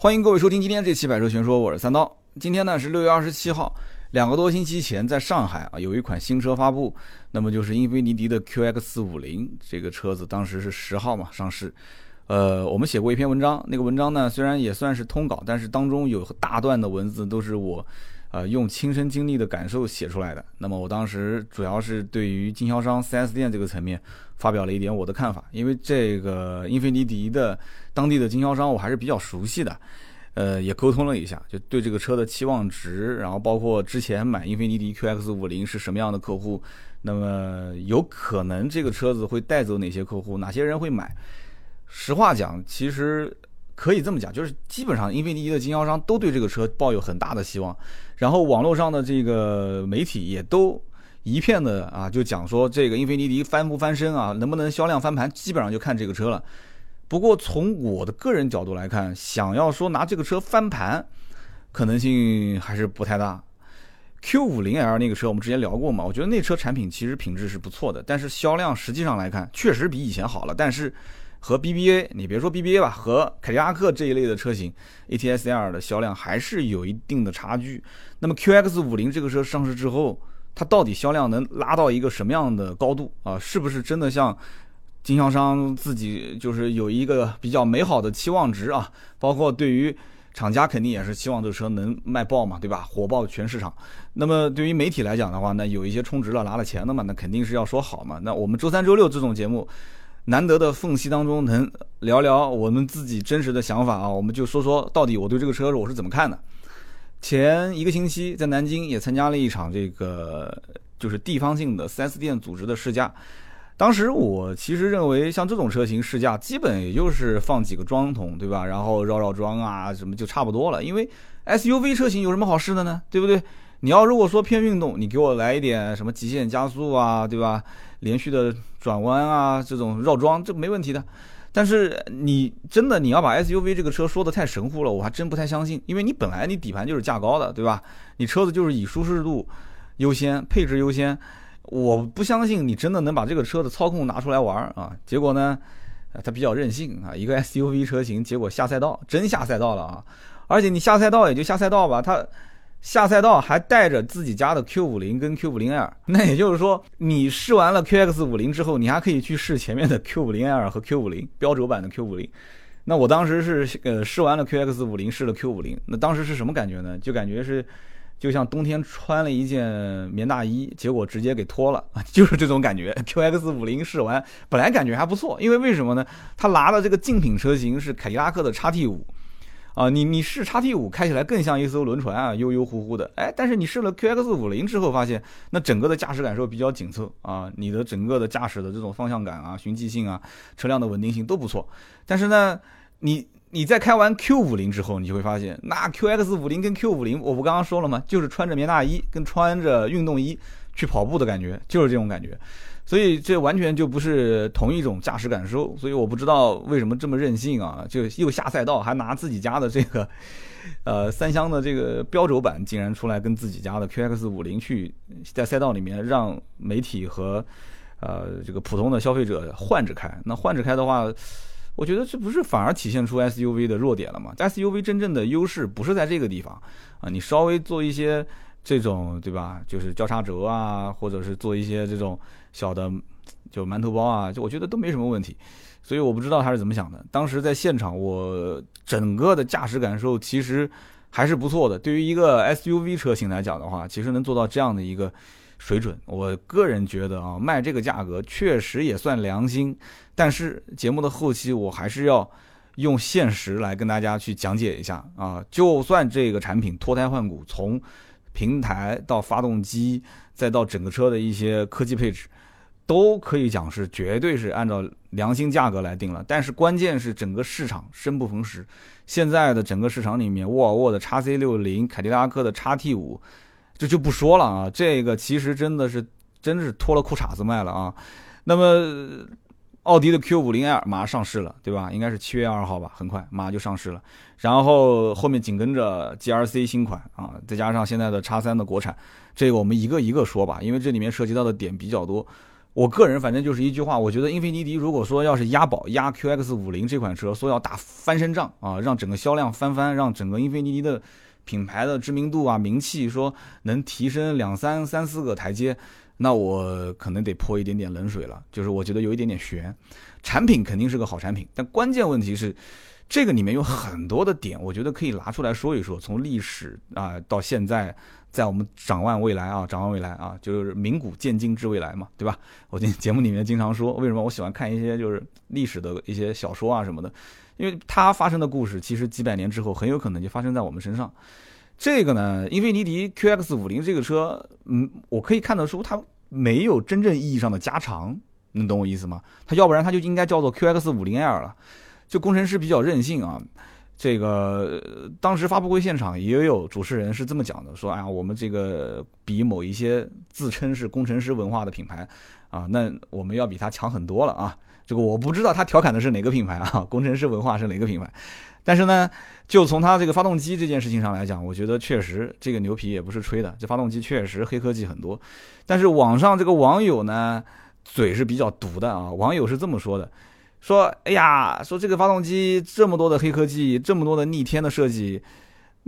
欢迎各位收听今天这期《百车全说》，我是三刀。今天呢是六月二十七号，两个多星期前在上海啊有一款新车发布，那么就是英菲尼迪的 QX 五零这个车子，当时是十号嘛上市。呃，我们写过一篇文章，那个文章呢虽然也算是通稿，但是当中有大段的文字都是我。呃，用亲身经历的感受写出来的。那么我当时主要是对于经销商 4S 店这个层面发表了一点我的看法，因为这个英菲尼迪的当地的经销商我还是比较熟悉的，呃，也沟通了一下，就对这个车的期望值，然后包括之前买英菲尼迪 QX50 是什么样的客户，那么有可能这个车子会带走哪些客户，哪些人会买。实话讲，其实。可以这么讲，就是基本上英菲尼迪的经销商都对这个车抱有很大的希望，然后网络上的这个媒体也都一片的啊，就讲说这个英菲尼迪翻不翻身啊，能不能销量翻盘，基本上就看这个车了。不过从我的个人角度来看，想要说拿这个车翻盘，可能性还是不太大。Q50L 那个车我们之前聊过嘛，我觉得那车产品其实品质是不错的，但是销量实际上来看确实比以前好了，但是。和 BBA，你别说 BBA 吧，和凯迪拉克这一类的车型，ATS-L 的销量还是有一定的差距。那么 QX50 这个车上市之后，它到底销量能拉到一个什么样的高度啊？是不是真的像经销商自己就是有一个比较美好的期望值啊？包括对于厂家肯定也是希望这车能卖爆嘛，对吧？火爆全市场。那么对于媒体来讲的话，那有一些充值了拿了钱的嘛，那肯定是要说好嘛。那我们周三周六这种节目。难得的缝隙当中能聊聊我们自己真实的想法啊，我们就说说到底我对这个车我是怎么看的。前一个星期在南京也参加了一场这个就是地方性的 4S 店组织的试驾，当时我其实认为像这种车型试驾基本也就是放几个桩桶对吧，然后绕绕桩啊什么就差不多了，因为 SUV 车型有什么好试的呢？对不对？你要如果说偏运动，你给我来一点什么极限加速啊，对吧？连续的转弯啊，这种绕桩这没问题的。但是你真的你要把 SUV 这个车说的太神乎了，我还真不太相信。因为你本来你底盘就是价高的，对吧？你车子就是以舒适度优先，配置优先。我不相信你真的能把这个车的操控拿出来玩啊。结果呢，它比较任性啊，一个 SUV 车型，结果下赛道，真下赛道了啊！而且你下赛道也就下赛道吧，它。下赛道还带着自己家的 Q50 跟 Q50L，那也就是说，你试完了 QX50 之后，你还可以去试前面的 Q50L 和 Q50 标轴版的 Q50。那我当时是呃试完了 QX50，试了 Q50，那当时是什么感觉呢？就感觉是就像冬天穿了一件棉大衣，结果直接给脱了，就是这种感觉。QX50 试完本来感觉还不错，因为为什么呢？它拿的这个竞品车型是凯迪拉克的 XT5。啊，你你试叉 T 五开起来更像一艘轮船啊，悠悠乎乎的。哎，但是你试了 QX 五零之后，发现那整个的驾驶感受比较紧凑啊，你的整个的驾驶的这种方向感啊、循迹性啊、车辆的稳定性都不错。但是呢，你你在开完 Q 五零之后，你就会发现，那 QX 五零跟 Q 五零，我不刚刚说了吗？就是穿着棉大衣跟穿着运动衣去跑步的感觉，就是这种感觉。所以这完全就不是同一种驾驶感受，所以我不知道为什么这么任性啊，就又下赛道，还拿自己家的这个，呃，三厢的这个标轴版，竟然出来跟自己家的 QX 五零去在赛道里面让媒体和呃这个普通的消费者换着开。那换着开的话，我觉得这不是反而体现出 SUV 的弱点了吗？SUV 真正的优势不是在这个地方啊，你稍微做一些这种对吧，就是交叉轴啊，或者是做一些这种。小的就馒头包啊，就我觉得都没什么问题，所以我不知道他是怎么想的。当时在现场，我整个的驾驶感受其实还是不错的。对于一个 SUV 车型来讲的话，其实能做到这样的一个水准，我个人觉得啊，卖这个价格确实也算良心。但是节目的后期，我还是要用现实来跟大家去讲解一下啊。就算这个产品脱胎换骨，从平台到发动机，再到整个车的一些科技配置。都可以讲是绝对是按照良心价格来定了，但是关键是整个市场生不逢时。现在的整个市场里面，沃尔沃的 x C 六零、凯迪拉克的 x T 五，这就不说了啊。这个其实真的是真的是脱了裤衩子卖了啊。那么奥迪的 Q 五零 L 马上上市了，对吧？应该是七月二号吧，很快马上就上市了。然后后面紧跟着 G R C 新款啊，再加上现在的 x 三的国产，这个我们一个一个说吧，因为这里面涉及到的点比较多。我个人反正就是一句话，我觉得英菲尼迪如果说要是押宝押 QX 五零这款车，说要打翻身仗啊，让整个销量翻番，让整个英菲尼迪的品牌的知名度啊、名气说能提升两三三四个台阶，那我可能得泼一点点冷水了。就是我觉得有一点点悬，产品肯定是个好产品，但关键问题是。这个里面有很多的点，我觉得可以拿出来说一说。从历史啊到现在，在我们展望未来啊，展望未来啊，就是明古见今之未来嘛，对吧？我今节目里面经常说，为什么我喜欢看一些就是历史的一些小说啊什么的，因为它发生的故事，其实几百年之后很有可能就发生在我们身上。这个呢，英菲尼迪 QX 五零这个车，嗯，我可以看得出它没有真正意义上的加长，能懂我意思吗？它要不然它就应该叫做 QX 五零 L 了。就工程师比较任性啊，这个当时发布会现场也有主持人是这么讲的，说哎呀，我们这个比某一些自称是工程师文化的品牌啊，那我们要比他强很多了啊。这个我不知道他调侃的是哪个品牌啊，工程师文化是哪个品牌？但是呢，就从它这个发动机这件事情上来讲，我觉得确实这个牛皮也不是吹的，这发动机确实黑科技很多。但是网上这个网友呢，嘴是比较毒的啊，网友是这么说的。说，哎呀，说这个发动机这么多的黑科技，这么多的逆天的设计，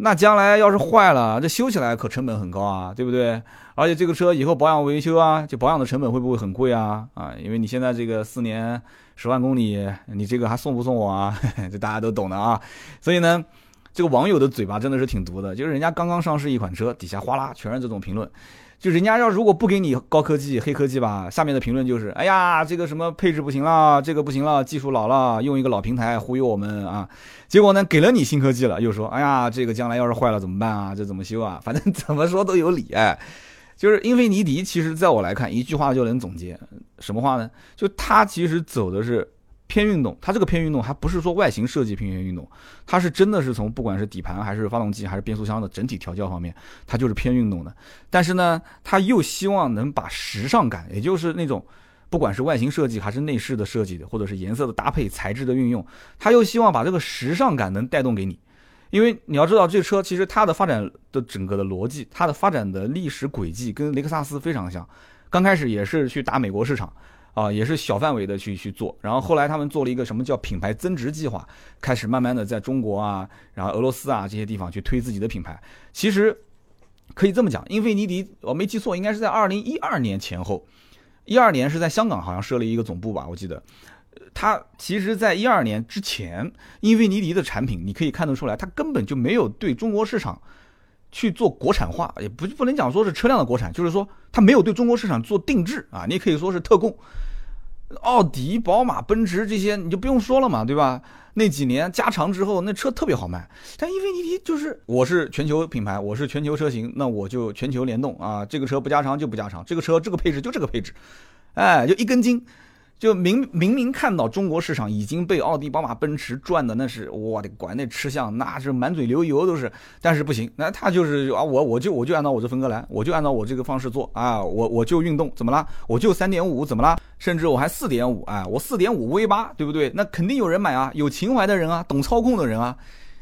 那将来要是坏了，这修起来可成本很高啊，对不对？而且这个车以后保养维修啊，就保养的成本会不会很贵啊？啊，因为你现在这个四年十万公里，你这个还送不送我啊？这大家都懂的啊。所以呢，这个网友的嘴巴真的是挺毒的，就是人家刚刚上市一款车，底下哗啦全是这种评论。就人家要如果不给你高科技黑科技吧，下面的评论就是，哎呀，这个什么配置不行了，这个不行了，技术老了，用一个老平台忽悠我们啊。结果呢，给了你新科技了，又说，哎呀，这个将来要是坏了怎么办啊？这怎么修啊？反正 怎么说都有理哎。就是英菲尼迪，其实在我来看，一句话就能总结，什么话呢？就它其实走的是。偏运动，它这个偏运动还不是说外形设计偏运动，它是真的是从不管是底盘还是发动机还是变速箱的整体调教方面，它就是偏运动的。但是呢，它又希望能把时尚感，也就是那种不管是外形设计还是内饰的设计的，或者是颜色的搭配、材质的运用，它又希望把这个时尚感能带动给你。因为你要知道，这车其实它的发展的整个的逻辑，它的发展的历史轨迹跟雷克萨斯非常像，刚开始也是去打美国市场。啊，也是小范围的去去做，然后后来他们做了一个什么叫品牌增值计划，开始慢慢的在中国啊，然后俄罗斯啊这些地方去推自己的品牌。其实可以这么讲，英菲尼迪我没记错，应该是在二零一二年前后，一二年是在香港好像设了一个总部吧，我记得。它其实，在一二年之前，英菲尼迪的产品你可以看得出来，它根本就没有对中国市场。去做国产化，也不不能讲说是车辆的国产，就是说它没有对中国市场做定制啊，你可以说是特供。奥迪、宝马、奔驰这些你就不用说了嘛，对吧？那几年加长之后，那车特别好卖。但英菲尼迪就是我是全球品牌，我是全球车型，那我就全球联动啊，这个车不加长就不加长，这个车这个配置就这个配置，哎，就一根筋。就明明明看到中国市场已经被奥迪、宝马、奔驰赚的那是我的乖，那吃相那是满嘴流油都是，但是不行，那他就是啊，我我就我就按照我这风格来，我就按照我这个方式做啊，我我就运动怎么啦？我就三点五怎么啦？甚至我还四点五，哎，我四点五 V 八，对不对？那肯定有人买啊，有情怀的人啊，懂操控的人啊，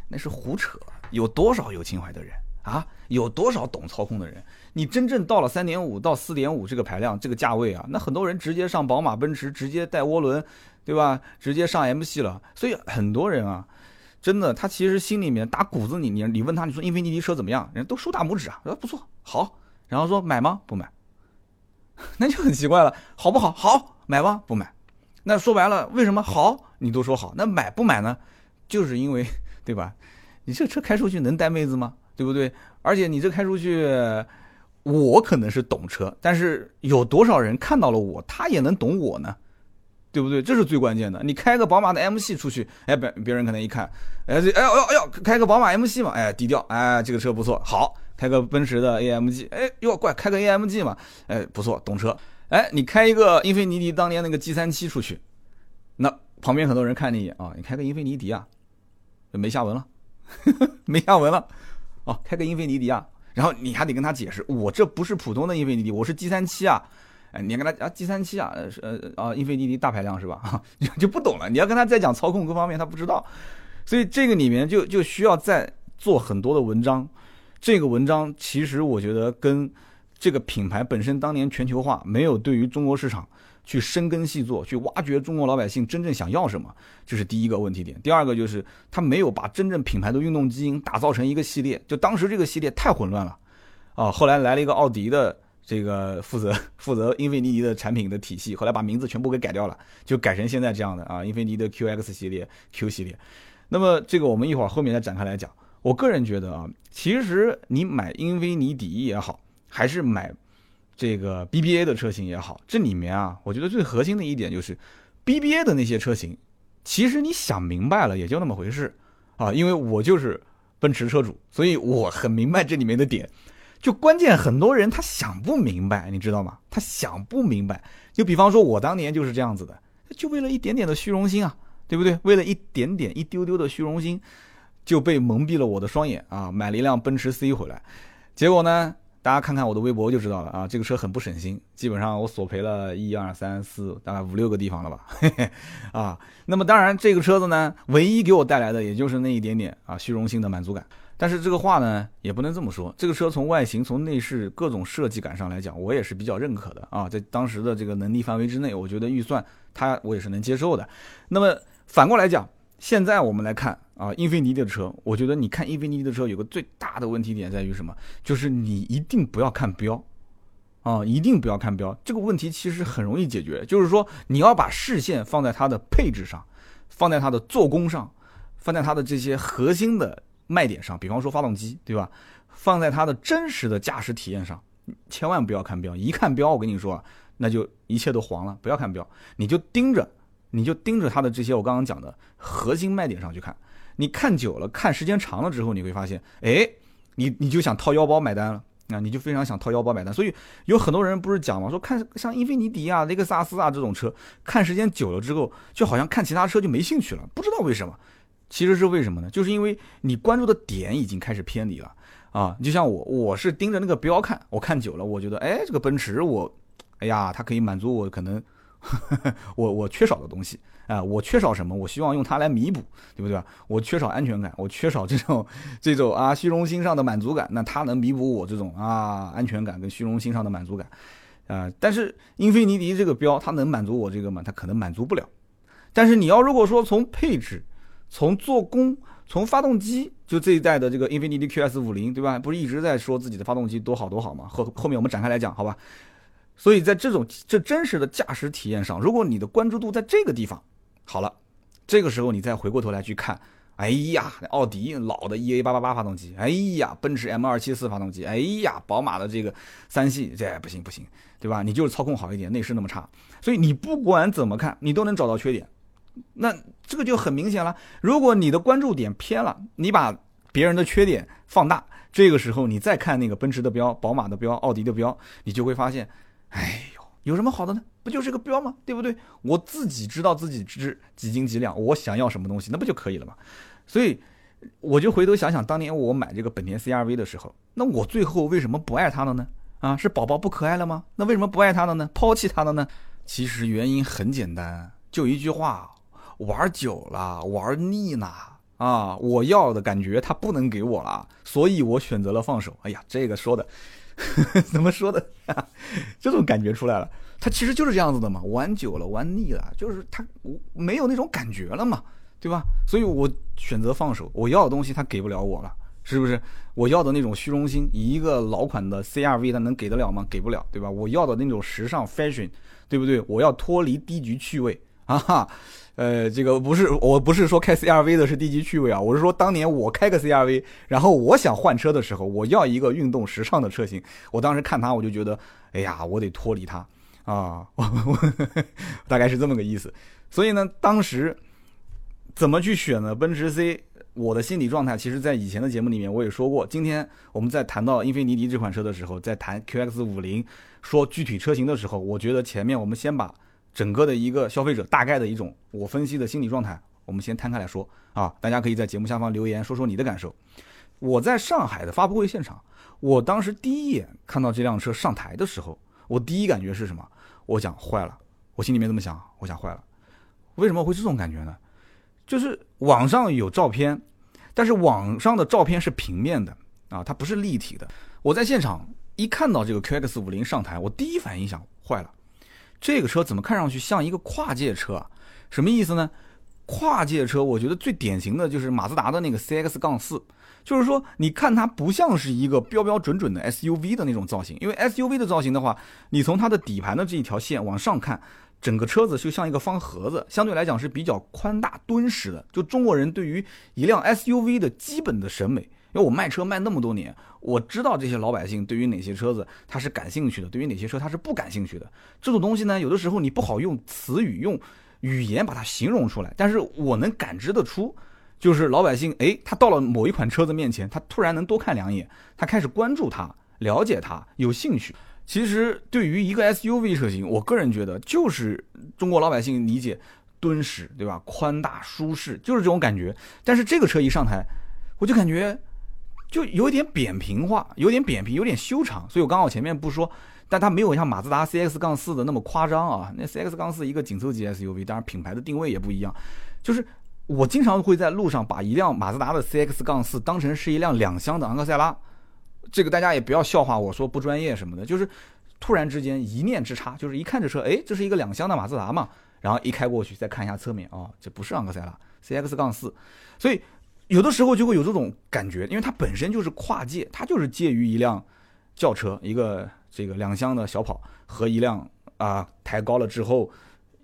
那是胡扯，有多少有情怀的人啊？有多少懂操控的人？你真正到了三点五到四点五这个排量这个价位啊，那很多人直接上宝马、奔驰，直接带涡轮，对吧？直接上 M 系了。所以很多人啊，真的他其实心里面打骨子里，你你问他，你说英菲尼迪车怎么样？人都竖大拇指啊，说不错，好。然后说买吗？不买。那就很奇怪了，好不好？好，买吗？不买。那说白了，为什么好？你都说好，那买不买呢？就是因为，对吧？你这车开出去能带妹子吗？对不对？而且你这开出去。我可能是懂车，但是有多少人看到了我，他也能懂我呢？对不对？这是最关键的。你开个宝马的 M 系出去，哎，别别人可能一看，哎，这哎呦哎呦，开个宝马 M 系嘛，哎，低调，哎，这个车不错，好，开个奔驰的 AMG，哎哟，怪，开个 AMG 嘛，哎，不错，懂车。哎，你开一个英菲尼迪当年那个 G 三七出去，那旁边很多人看你一眼啊，你开个英菲尼迪啊，就没下文了，没下文了。哦，开个英菲尼迪啊。然后你还得跟他解释，我这不是普通的英菲尼迪，我是 G 三七啊，哎，你跟他啊 G 三七啊，呃啊英菲尼迪大排量是吧？就不懂了。你要跟他再讲操控各方面，他不知道，所以这个里面就就需要再做很多的文章。这个文章其实我觉得跟这个品牌本身当年全球化没有对于中国市场去深耕细作，去挖掘中国老百姓真正想要什么，这是第一个问题点。第二个就是他没有把真正品牌的运动基因打造成一个系列，就当时这个系列太混乱了，啊，后来来了一个奥迪的这个负责负责英菲尼迪的产品的体系，后来把名字全部给改掉了，就改成现在这样的啊，英菲尼迪的 QX 系列、Q 系列。那么这个我们一会儿后面再展开来讲。我个人觉得啊，其实你买英菲尼迪也好，还是买这个 BBA 的车型也好，这里面啊，我觉得最核心的一点就是 BBA 的那些车型，其实你想明白了也就那么回事啊。因为我就是奔驰车主，所以我很明白这里面的点。就关键很多人他想不明白，你知道吗？他想不明白。就比方说，我当年就是这样子的，就为了一点点的虚荣心啊，对不对？为了一点点、一丢丢的虚荣心。就被蒙蔽了我的双眼啊！买了一辆奔驰 C 回来，结果呢，大家看看我的微博就知道了啊！这个车很不省心，基本上我索赔了一二三四，大概五六个地方了吧，嘿 嘿啊！那么当然，这个车子呢，唯一给我带来的也就是那一点点啊虚荣心的满足感。但是这个话呢，也不能这么说。这个车从外形、从内饰各种设计感上来讲，我也是比较认可的啊！在当时的这个能力范围之内，我觉得预算它我也是能接受的。那么反过来讲，现在我们来看。啊，英菲尼迪的车，我觉得你看英菲尼迪的车有个最大的问题点在于什么？就是你一定不要看标，啊，一定不要看标。这个问题其实很容易解决，就是说你要把视线放在它的配置上，放在它的做工上，放在它的这些核心的卖点上，比方说发动机，对吧？放在它的真实的驾驶体验上，千万不要看标。一看标，我跟你说，那就一切都黄了。不要看标，你就盯着，你就盯着它的这些我刚刚讲的核心卖点上去看。你看久了，看时间长了之后，你会发现，哎，你你就想掏腰包买单了啊！你就非常想掏腰包买单。所以有很多人不是讲嘛，说看像英菲尼迪啊、雷克萨斯啊这种车，看时间久了之后，就好像看其他车就没兴趣了。不知道为什么，其实是为什么呢？就是因为你关注的点已经开始偏离了啊！就像我，我是盯着那个标看，我看久了，我觉得，哎，这个奔驰，我，哎呀，它可以满足我可能。我我缺少的东西啊，我缺少什么？我希望用它来弥补，对不对我缺少安全感，我缺少这种这种啊虚荣心上的满足感，那它能弥补我这种啊安全感跟虚荣心上的满足感啊。但是英菲尼迪这个标，它能满足我这个吗？它可能满足不了。但是你要如果说从配置、从做工、从发动机，就这一代的这个英菲尼迪 QS 五零，对吧？不是一直在说自己的发动机多好多好吗？后后面我们展开来讲，好吧？所以在这种这真实的驾驶体验上，如果你的关注度在这个地方，好了，这个时候你再回过头来去看，哎呀，奥迪老的 EA 八八八发动机，哎呀，奔驰 M 二七四发动机，哎呀，宝马的这个三系，这不行不行，对吧？你就是操控好一点，内饰那么差，所以你不管怎么看，你都能找到缺点。那这个就很明显了。如果你的关注点偏了，你把别人的缺点放大，这个时候你再看那个奔驰的标、宝马的标、奥迪的标，你就会发现。哎呦，有什么好的呢？不就是个标吗？对不对？我自己知道自己值几斤几两，我想要什么东西，那不就可以了吗？所以，我就回头想想，当年我买这个本田 CRV 的时候，那我最后为什么不爱它了呢？啊，是宝宝不可爱了吗？那为什么不爱它了呢？抛弃它了呢？其实原因很简单，就一句话：玩久了，玩腻了啊！我要的感觉它不能给我了，所以我选择了放手。哎呀，这个说的。怎么说的？这种感觉出来了，他其实就是这样子的嘛。玩久了，玩腻了，就是他没有那种感觉了嘛，对吧？所以我选择放手。我要的东西他给不了我了，是不是？我要的那种虚荣心，一个老款的 CRV 它能给得了吗？给不了，对吧？我要的那种时尚 fashion，对不对？我要脱离低级趣味 啊哈。呃，这个不是，我不是说开 CRV 的是低级趣味啊，我是说当年我开个 CRV，然后我想换车的时候，我要一个运动时尚的车型，我当时看它，我就觉得，哎呀，我得脱离它啊，我 我大概是这么个意思。所以呢，当时怎么去选呢？奔驰 C，我的心理状态，其实在以前的节目里面我也说过。今天我们在谈到英菲尼迪这款车的时候，在谈 QX 五零，说具体车型的时候，我觉得前面我们先把。整个的一个消费者大概的一种我分析的心理状态，我们先摊开来说啊，大家可以在节目下方留言说说你的感受。我在上海的发布会现场，我当时第一眼看到这辆车上台的时候，我第一感觉是什么？我想坏了，我心里面这么想，我想坏了。为什么会这种感觉呢？就是网上有照片，但是网上的照片是平面的啊，它不是立体的。我在现场一看到这个 QX 五零上台，我第一反应想坏了。这个车怎么看上去像一个跨界车？什么意思呢？跨界车，我觉得最典型的就是马自达的那个 CX 杠四，就是说你看它不像是一个标标准准的 SUV 的那种造型，因为 SUV 的造型的话，你从它的底盘的这一条线往上看，整个车子就像一个方盒子，相对来讲是比较宽大敦实的。就中国人对于一辆 SUV 的基本的审美，因为我卖车卖那么多年，我知道这些老百姓对于哪些车子他是感兴趣的，对于哪些车他是不感兴趣的。这种东西呢，有的时候你不好用词语用。语言把它形容出来，但是我能感知得出，就是老百姓，哎，他到了某一款车子面前，他突然能多看两眼，他开始关注它，了解它，有兴趣。其实对于一个 SUV 车型，我个人觉得就是中国老百姓理解敦实，对吧？宽大舒适，就是这种感觉。但是这个车一上台，我就感觉就有点扁平化，有点扁平，有点修长。所以我刚好前面不说。但它没有像马自达 CX 杠四的那么夸张啊，那 CX 杠四一个紧凑级 SUV，当然品牌的定位也不一样。就是我经常会在路上把一辆马自达的 CX 杠四当成是一辆两厢的昂克赛拉，这个大家也不要笑话我说不专业什么的，就是突然之间一念之差，就是一看这车，哎，这是一个两厢的马自达嘛，然后一开过去再看一下侧面，哦，这不是昂克赛拉 CX 杠四，所以有的时候就会有这种感觉，因为它本身就是跨界，它就是介于一辆轿车一个。这个两厢的小跑和一辆啊抬高了之后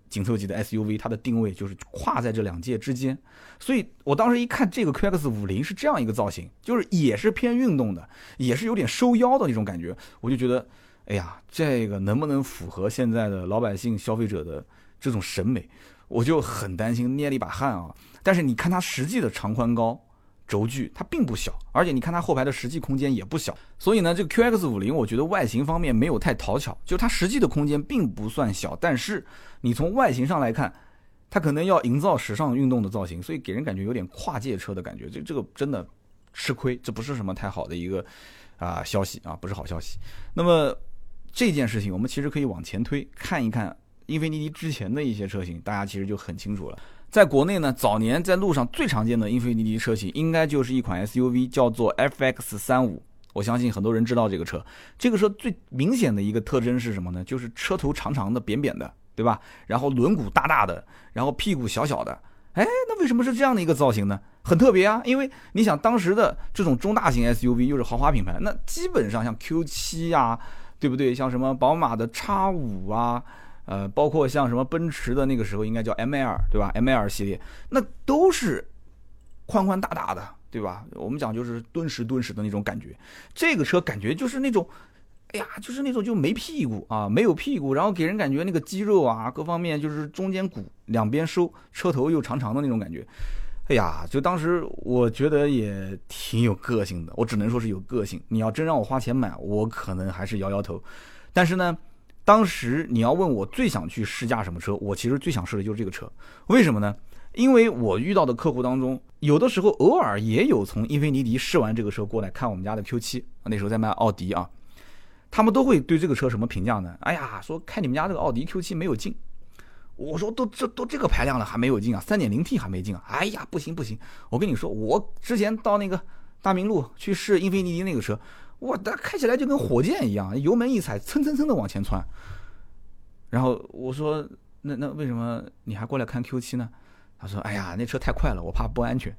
紧凑级的 SUV，它的定位就是跨在这两界之间。所以我当时一看这个 QX 五零是这样一个造型，就是也是偏运动的，也是有点收腰的那种感觉，我就觉得，哎呀，这个能不能符合现在的老百姓消费者的这种审美？我就很担心，捏了一把汗啊。但是你看它实际的长宽高。轴距它并不小，而且你看它后排的实际空间也不小，所以呢，这个 QX 五零我觉得外形方面没有太讨巧，就它实际的空间并不算小，但是你从外形上来看，它可能要营造时尚运动的造型，所以给人感觉有点跨界车的感觉，这这个真的吃亏，这不是什么太好的一个啊消息啊，不是好消息。那么这件事情我们其实可以往前推，看一看英菲尼迪之前的一些车型，大家其实就很清楚了。在国内呢，早年在路上最常见的英菲尼迪车型，应该就是一款 SUV，叫做 FX 三五。我相信很多人知道这个车。这个车最明显的一个特征是什么呢？就是车头长长的、扁扁的，对吧？然后轮毂大大的，然后屁股小小的。哎，那为什么是这样的一个造型呢？很特别啊，因为你想当时的这种中大型 SUV 又是豪华品牌，那基本上像 Q7 啊，对不对？像什么宝马的 X5 啊。呃，包括像什么奔驰的那个时候应该叫 ML 对吧？ML 系列那都是宽宽大大的，对吧？我们讲就是敦实敦实的那种感觉。这个车感觉就是那种，哎呀，就是那种就没屁股啊，没有屁股，然后给人感觉那个肌肉啊各方面就是中间鼓两边收，车头又长长的那种感觉。哎呀，就当时我觉得也挺有个性的，我只能说是有个性。你要真让我花钱买，我可能还是摇摇头。但是呢。当时你要问我最想去试驾什么车，我其实最想试的就是这个车。为什么呢？因为我遇到的客户当中，有的时候偶尔也有从英菲尼迪试完这个车过来看我们家的 Q7，那时候在卖奥迪啊，他们都会对这个车什么评价呢？哎呀，说开你们家这个奥迪 Q7 没有劲。我说都这都这个排量了还没有劲啊三点零 T 还没劲啊。哎呀，不行不行，我跟你说，我之前到那个大明路去试英菲尼迪那个车。哇，它开起来就跟火箭一样，油门一踩，蹭蹭蹭的往前窜。然后我说，那那为什么你还过来看 Q7 呢？他说，哎呀，那车太快了，我怕不安全。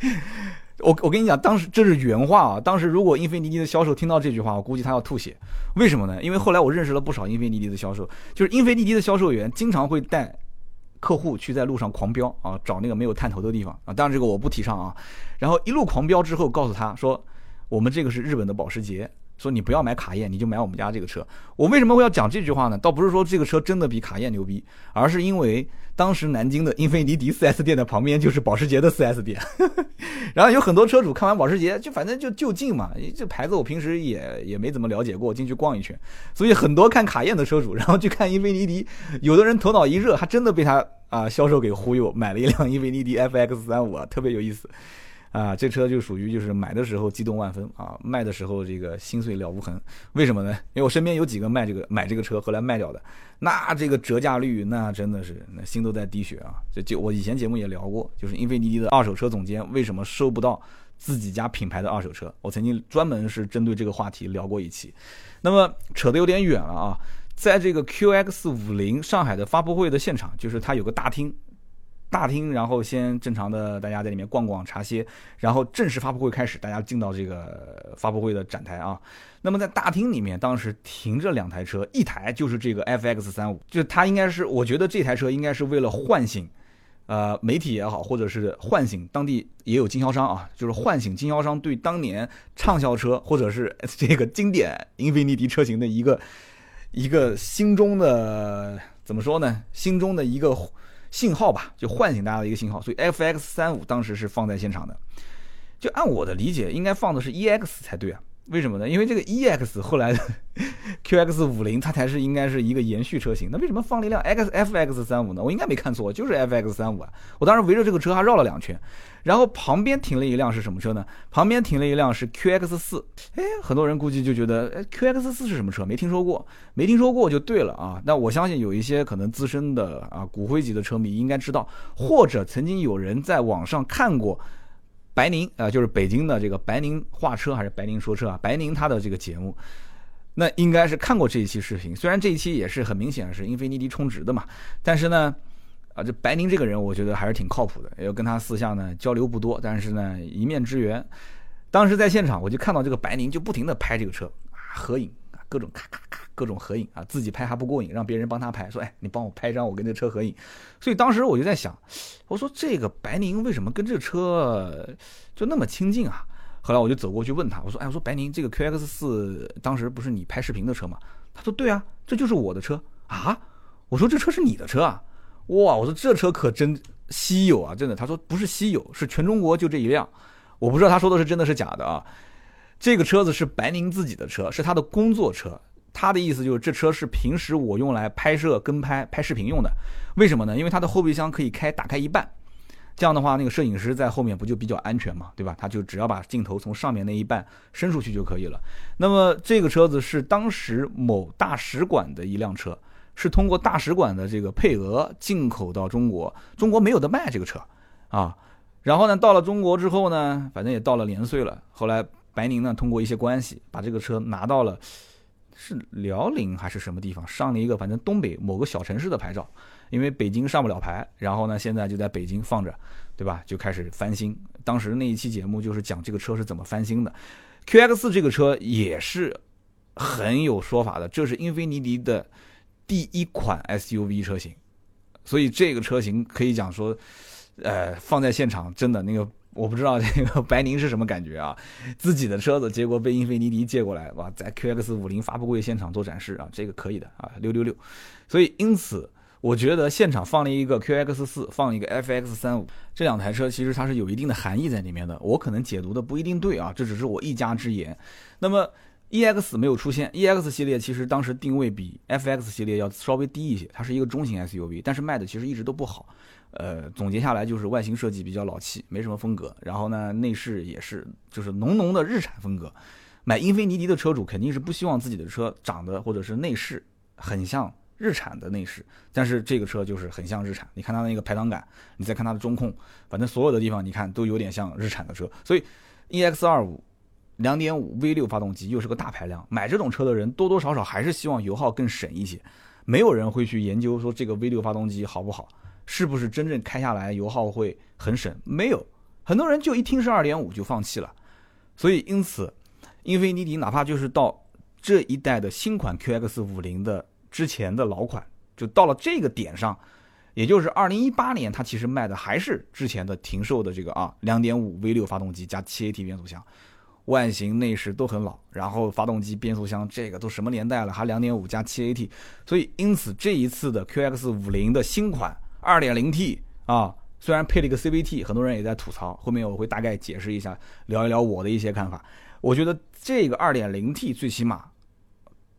我我跟你讲，当时这是原话啊。当时如果英菲尼迪的销售听到这句话，我估计他要吐血。为什么呢？因为后来我认识了不少英菲尼迪的销售，就是英菲尼迪的销售员经常会带客户去在路上狂飙啊，找那个没有探头的地方啊。当然这个我不提倡啊。然后一路狂飙之后，告诉他说。我们这个是日本的保时捷，说你不要买卡宴，你就买我们家这个车。我为什么会要讲这句话呢？倒不是说这个车真的比卡宴牛逼，而是因为当时南京的英菲尼迪 4S 店的旁边就是保时捷的 4S 店，然后有很多车主看完保时捷就反正就就近嘛，这牌子我平时也也没怎么了解过，进去逛一圈，所以很多看卡宴的车主，然后去看英菲尼迪，有的人头脑一热，还真的被他啊销售给忽悠，买了一辆英菲尼迪 FX 三五啊，特别有意思。啊，这车就属于就是买的时候激动万分啊，卖的时候这个心碎了无痕。为什么呢？因为我身边有几个卖这个买这个车后来卖掉的，那这个折价率那真的是那心都在滴血啊。就就我以前节目也聊过，就是英菲尼迪的二手车总监为什么收不到自己家品牌的二手车，我曾经专门是针对这个话题聊过一期。那么扯得有点远了啊，在这个 QX 五零上海的发布会的现场，就是它有个大厅。大厅，然后先正常的大家在里面逛逛茶歇，然后正式发布会开始，大家进到这个发布会的展台啊。那么在大厅里面，当时停着两台车，一台就是这个 FX 三五，就它应该是，我觉得这台车应该是为了唤醒，呃，媒体也好，或者是唤醒当地也有经销商啊，就是唤醒经销商对当年畅销车或者是这个经典英菲尼迪车型的一个一个心中的怎么说呢？心中的一个。信号吧，就唤醒大家的一个信号，所以 F X 三五当时是放在现场的。就按我的理解，应该放的是 E X 才对啊？为什么呢？因为这个 E X 后来的 Q X 五零它才是应该是一个延续车型。那为什么放了一辆 X F X 三五呢？我应该没看错，就是 F X 三五啊。我当时围着这个车还绕了两圈。然后旁边停了一辆是什么车呢？旁边停了一辆是 QX 四，哎，很多人估计就觉得，，QX 四是什么车？没听说过，没听说过就对了啊。那我相信有一些可能资深的啊骨灰级的车迷应该知道，或者曾经有人在网上看过白宁啊，就是北京的这个白宁画车还是白宁说车啊，白宁他的这个节目，那应该是看过这一期视频。虽然这一期也是很明显是英菲尼迪充值的嘛，但是呢。啊，这白宁这个人，我觉得还是挺靠谱的。也跟他私下呢交流不多，但是呢一面之缘。当时在现场，我就看到这个白宁就不停的拍这个车啊，合影，各种咔咔咔，各种合影啊，自己拍还不过瘾，让别人帮他拍，说哎，你帮我拍张我跟这车合影。所以当时我就在想，我说这个白宁为什么跟这车就那么亲近啊？后来我就走过去问他，我说哎，我说白宁，这个 QX 四当时不是你拍视频的车吗？他说对啊，这就是我的车啊。我说这车是你的车啊。哇，我说这车可真稀有啊，真的。他说不是稀有，是全中国就这一辆。我不知道他说的是真的是假的啊。这个车子是白宁自己的车，是他的工作车。他的意思就是这车是平时我用来拍摄、跟拍、拍视频用的。为什么呢？因为它的后备箱可以开打开一半，这样的话那个摄影师在后面不就比较安全嘛，对吧？他就只要把镜头从上面那一半伸出去就可以了。那么这个车子是当时某大使馆的一辆车。是通过大使馆的这个配额进口到中国，中国没有的卖这个车，啊，然后呢，到了中国之后呢，反正也到了年岁了。后来白宁呢，通过一些关系，把这个车拿到了是辽宁还是什么地方，上了一个反正东北某个小城市的牌照，因为北京上不了牌，然后呢，现在就在北京放着，对吧？就开始翻新。当时那一期节目就是讲这个车是怎么翻新的。QX 这个车也是很有说法的，这是英菲尼迪的。第一款 SUV 车型，所以这个车型可以讲说，呃，放在现场真的那个，我不知道这个白宁是什么感觉啊？自己的车子结果被英菲尼迪借过来，哇，在 QX 五零发布会现场做展示啊，这个可以的啊，六六六。所以因此，我觉得现场放了一个 QX 四，放一个 FX 三五，这两台车其实它是有一定的含义在里面的。我可能解读的不一定对啊，这只是我一家之言。那么。E X 没有出现，E X 系列其实当时定位比 F X 系列要稍微低一些，它是一个中型 S U V，但是卖的其实一直都不好。呃，总结下来就是外形设计比较老气，没什么风格。然后呢，内饰也是就是浓浓的日产风格。买英菲尼迪的车主肯定是不希望自己的车长得或者是内饰很像日产的内饰，但是这个车就是很像日产。你看它那个排挡杆，你再看它的中控，反正所有的地方你看都有点像日产的车。所以 E X 二五。两点五 V 六发动机又是个大排量，买这种车的人多多少少还是希望油耗更省一些。没有人会去研究说这个 V 六发动机好不好，是不是真正开下来油耗会很省？没有，很多人就一听是二点五就放弃了。所以因此，英菲尼迪哪怕就是到这一代的新款 QX 五零的之前的老款，就到了这个点上，也就是二零一八年，它其实卖的还是之前的停售的这个啊两点五 V 六发动机加七 AT 变速箱。外形内饰都很老，然后发动机、变速箱这个都什么年代了，还两点五加七 AT，所以因此这一次的 QX 五零的新款二点零 T 啊，虽然配了一个 CVT，很多人也在吐槽，后面我会大概解释一下，聊一聊我的一些看法。我觉得这个二点零 T 最起码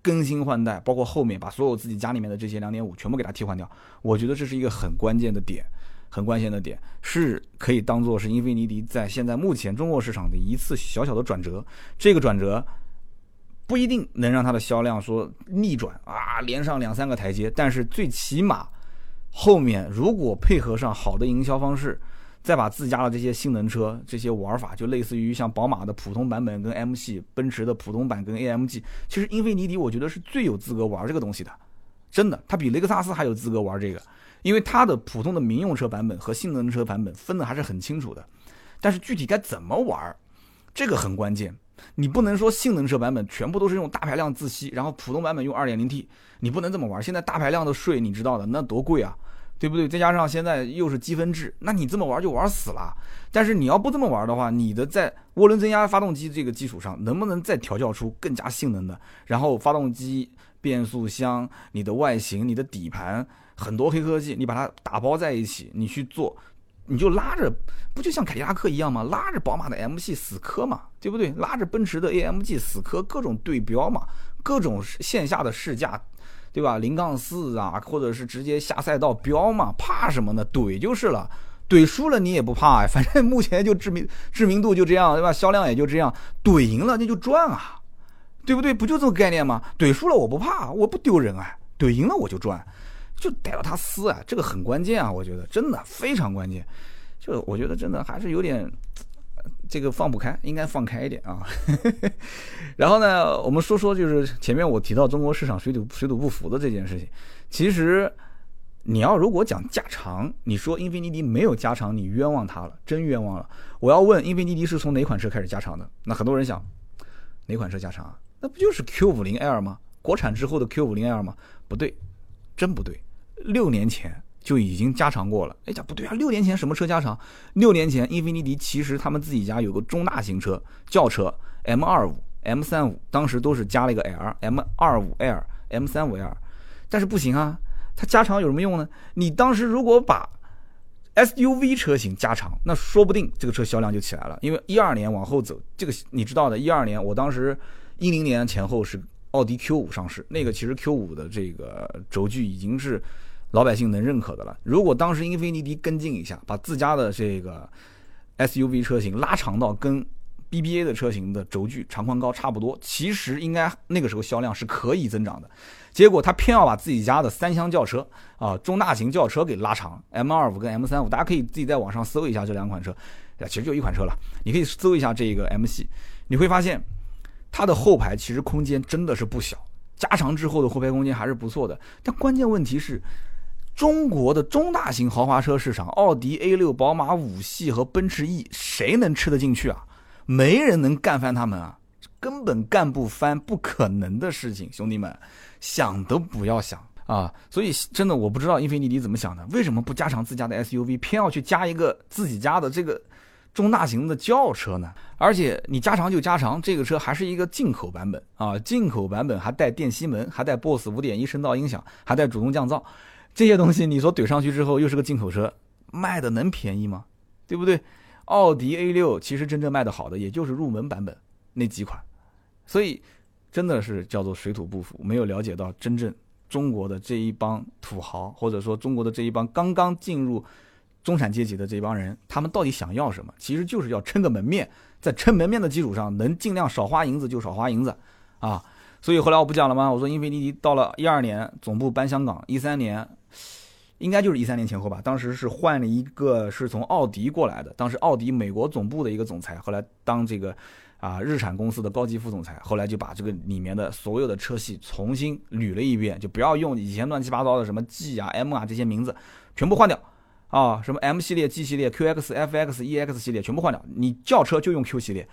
更新换代，包括后面把所有自己家里面的这些两点五全部给它替换掉，我觉得这是一个很关键的点。很关键的点是可以当做是英菲尼迪在现在目前中国市场的一次小小的转折。这个转折不一定能让它的销量说逆转啊，连上两三个台阶。但是最起码后面如果配合上好的营销方式，再把自家的这些性能车这些玩法，就类似于像宝马的普通版本跟 M 系，奔驰的普通版跟 AMG，其实英菲尼迪我觉得是最有资格玩这个东西的真的，它比雷克萨斯还有资格玩这个，因为它的普通的民用车版本和性能车版本分的还是很清楚的。但是具体该怎么玩，这个很关键。你不能说性能车版本全部都是用大排量自吸，然后普通版本用 2.0T，你不能这么玩。现在大排量的税你知道的，那多贵啊！对不对？再加上现在又是积分制，那你这么玩就玩死了。但是你要不这么玩的话，你的在涡轮增压发动机这个基础上，能不能再调教出更加性能的？然后发动机、变速箱、你的外形、你的底盘，很多黑科技，你把它打包在一起，你去做，你就拉着，不就像凯迪拉克一样吗？拉着宝马的 M 系死磕嘛，对不对？拉着奔驰的 AMG 死磕，各种对标嘛，各种线下的试驾。对吧？零杠四啊，或者是直接下赛道飙嘛，怕什么呢？怼就是了，怼输了你也不怕呀，反正目前就知名知名度就这样，对吧？销量也就这样，怼赢了那就赚啊，对不对？不就这个概念吗？怼输了我不怕，我不丢人啊，怼赢了我就赚，就逮到他撕啊，这个很关键啊，我觉得真的非常关键，就我觉得真的还是有点。这个放不开，应该放开一点啊。然后呢，我们说说就是前面我提到中国市场水土水土不服的这件事情。其实你要如果讲加长，你说英菲尼迪没有加长，你冤枉他了，真冤枉了。我要问英菲尼迪是从哪款车开始加长的？那很多人想，哪款车加长啊？那不就是 Q 五零 L 吗？国产之后的 Q 五零 L 吗？不对，真不对，六年前。就已经加长过了。哎，讲不对啊，六年前什么车加长？六年前，英菲尼迪其实他们自己家有个中大型车轿车 M 二五、M 三五，当时都是加了一个 L，M 二五 L、M 三五 L，但是不行啊，它加长有什么用呢？你当时如果把 SUV 车型加长，那说不定这个车销量就起来了。因为一二年往后走，这个你知道的，一二年我当时一零年前后是奥迪 Q 五上市，那个其实 Q 五的这个轴距已经是。老百姓能认可的了。如果当时英菲尼迪跟进一下，把自家的这个 SUV 车型拉长到跟 BBA 的车型的轴距、长宽高差不多，其实应该那个时候销量是可以增长的。结果他偏要把自己家的三厢轿车啊，中大型轿车给拉长，M25 跟 M35，大家可以自己在网上搜一下这两款车，其实就一款车了。你可以搜一下这个 M 系，你会发现它的后排其实空间真的是不小，加长之后的后排空间还是不错的。但关键问题是。中国的中大型豪华车市场，奥迪 A 六、宝马五系和奔驰 E，谁能吃得进去啊？没人能干翻他们啊，根本干不翻，不可能的事情，兄弟们，想都不要想啊！所以真的，我不知道英菲尼迪怎么想的，为什么不加长自家的 SUV，偏要去加一个自己家的这个中大型的轿车呢？而且你加长就加长，这个车还是一个进口版本啊，进口版本还带电吸门，还带 BOSS 五点一声道音响，还带主动降噪。这些东西你说怼上去之后又是个进口车，卖的能便宜吗？对不对？奥迪 A 六其实真正卖的好的也就是入门版本那几款，所以真的是叫做水土不服，没有了解到真正中国的这一帮土豪，或者说中国的这一帮刚刚进入中产阶级的这帮人，他们到底想要什么？其实就是要撑个门面，在撑门面的基础上，能尽量少花银子就少花银子，啊。所以后来我不讲了吗？我说英菲尼迪到了一二年总部搬香港，一三年，应该就是一三年前后吧。当时是换了一个是从奥迪过来的，当时奥迪美国总部的一个总裁，后来当这个啊日产公司的高级副总裁，后来就把这个里面的所有的车系重新捋了一遍，就不要用以前乱七八糟的什么 G 啊 M 啊这些名字，全部换掉啊，什么 M 系列、G 系列、QX、FX、EX 系列全部换掉，你轿车就用 Q 系列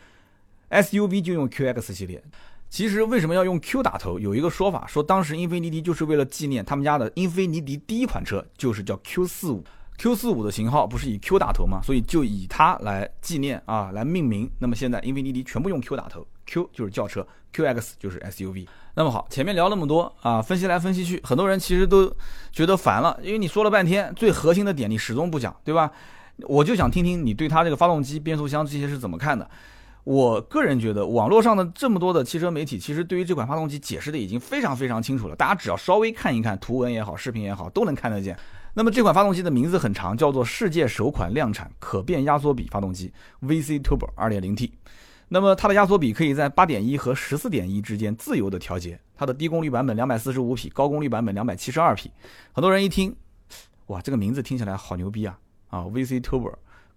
，SUV 就用 QX 系列。其实为什么要用 Q 打头？有一个说法，说当时英菲尼迪就是为了纪念他们家的英菲尼迪第一款车，就是叫 Q 四五，Q 四五的型号不是以 Q 打头吗？所以就以它来纪念啊，来命名。那么现在英菲尼迪全部用 Q 打头，Q 就是轿车，QX 就是 SUV。那么好，前面聊那么多啊，分析来分析去，很多人其实都觉得烦了，因为你说了半天最核心的点你始终不讲，对吧？我就想听听你对它这个发动机、变速箱这些是怎么看的。我个人觉得，网络上的这么多的汽车媒体，其实对于这款发动机解释的已经非常非常清楚了。大家只要稍微看一看图文也好，视频也好，都能看得见。那么这款发动机的名字很长，叫做世界首款量产可变压缩比发动机 VC Turbo 2.0T。那么它的压缩比可以在8.1和14.1之间自由的调节。它的低功率版本245匹，高功率版本272匹。很多人一听，哇，这个名字听起来好牛逼啊！啊，VC Turbo。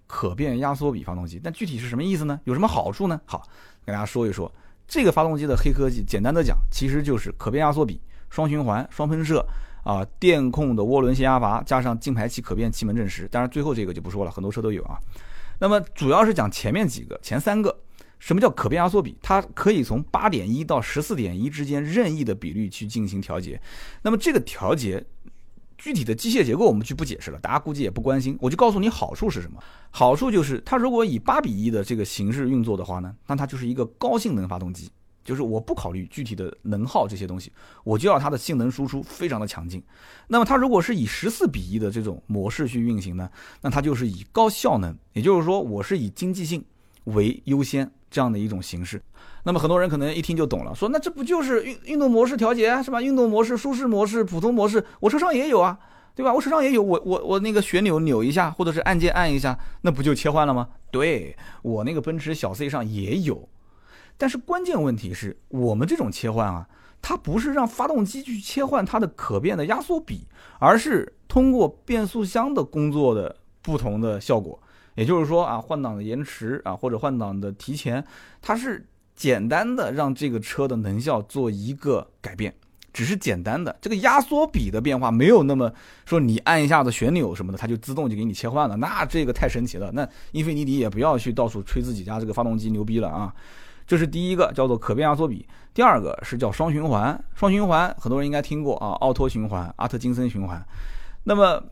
可变压缩比发动机，但具体是什么意思呢？有什么好处呢？好，跟大家说一说这个发动机的黑科技。简单的讲，其实就是可变压缩比、双循环、双喷射啊，电控的涡轮限压阀，加上进排气可变气门正时。当然最后这个就不说了，很多车都有啊。那么主要是讲前面几个，前三个，什么叫可变压缩比？它可以从八点一到十四点一之间任意的比率去进行调节。那么这个调节。具体的机械结构我们就不解释了，大家估计也不关心。我就告诉你好处是什么？好处就是它如果以八比一的这个形式运作的话呢，那它就是一个高性能发动机，就是我不考虑具体的能耗这些东西，我就要它的性能输出非常的强劲。那么它如果是以十四比一的这种模式去运行呢，那它就是以高效能，也就是说我是以经济性为优先这样的一种形式。那么很多人可能一听就懂了，说那这不就是运运动模式调节是吧？运动模式、舒适模式、普通模式，我车上也有啊，对吧？我车上也有，我我我那个旋钮扭一下，或者是按键按一下，那不就切换了吗？对我那个奔驰小 C 上也有，但是关键问题是我们这种切换啊，它不是让发动机去切换它的可变的压缩比，而是通过变速箱的工作的不同的效果，也就是说啊，换挡的延迟啊，或者换挡的提前，它是。简单的让这个车的能效做一个改变，只是简单的这个压缩比的变化没有那么说你按一下子旋钮什么的，它就自动就给你切换了，那这个太神奇了。那英菲尼迪也不要去到处吹自己家这个发动机牛逼了啊！这是第一个叫做可变压缩比，第二个是叫双循环。双循环很多人应该听过啊，奥托循环、阿特金森循环。那么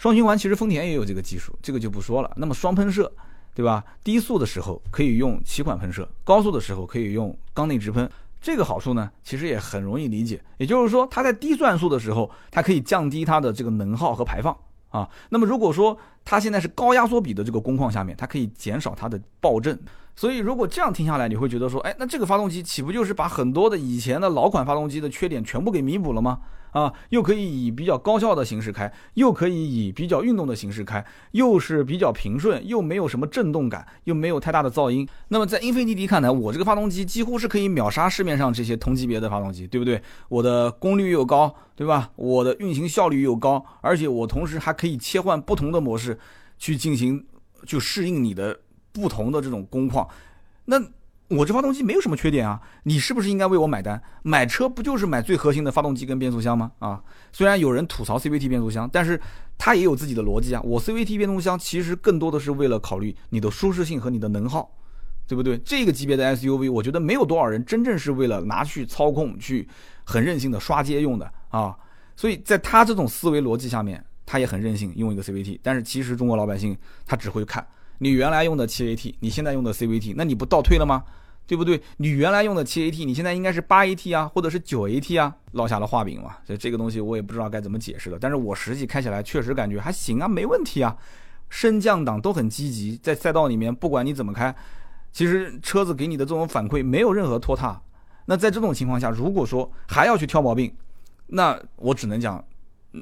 双循环其实丰田也有这个技术，这个就不说了。那么双喷射。对吧？低速的时候可以用气管喷射，高速的时候可以用缸内直喷。这个好处呢，其实也很容易理解。也就是说，它在低转速的时候，它可以降低它的这个能耗和排放啊。那么如果说它现在是高压缩比的这个工况下面，它可以减少它的爆震。所以如果这样听下来，你会觉得说，哎，那这个发动机岂不就是把很多的以前的老款发动机的缺点全部给弥补了吗？啊，又可以以比较高效的形式开，又可以以比较运动的形式开，又是比较平顺，又没有什么震动感，又没有太大的噪音。那么在英菲尼迪看来，我这个发动机几乎是可以秒杀市面上这些同级别的发动机，对不对？我的功率又高，对吧？我的运行效率又高，而且我同时还可以切换不同的模式去进行，就适应你的不同的这种工况。那。我这发动机没有什么缺点啊，你是不是应该为我买单？买车不就是买最核心的发动机跟变速箱吗？啊，虽然有人吐槽 CVT 变速箱，但是它也有自己的逻辑啊。我 CVT 变速箱其实更多的是为了考虑你的舒适性和你的能耗，对不对？这个级别的 SUV，我觉得没有多少人真正是为了拿去操控、去很任性的刷街用的啊。所以在他这种思维逻辑下面，他也很任性用一个 CVT。但是其实中国老百姓他只会看你原来用的 7AT，你现在用的 CVT，那你不倒退了吗？对不对？你原来用的七 AT，你现在应该是八 AT 啊，或者是九 AT 啊，落下了画饼嘛。所以这个东西我也不知道该怎么解释了。但是我实际开起来确实感觉还行啊，没问题啊，升降档都很积极，在赛道里面不管你怎么开，其实车子给你的这种反馈没有任何拖沓。那在这种情况下，如果说还要去挑毛病，那我只能讲，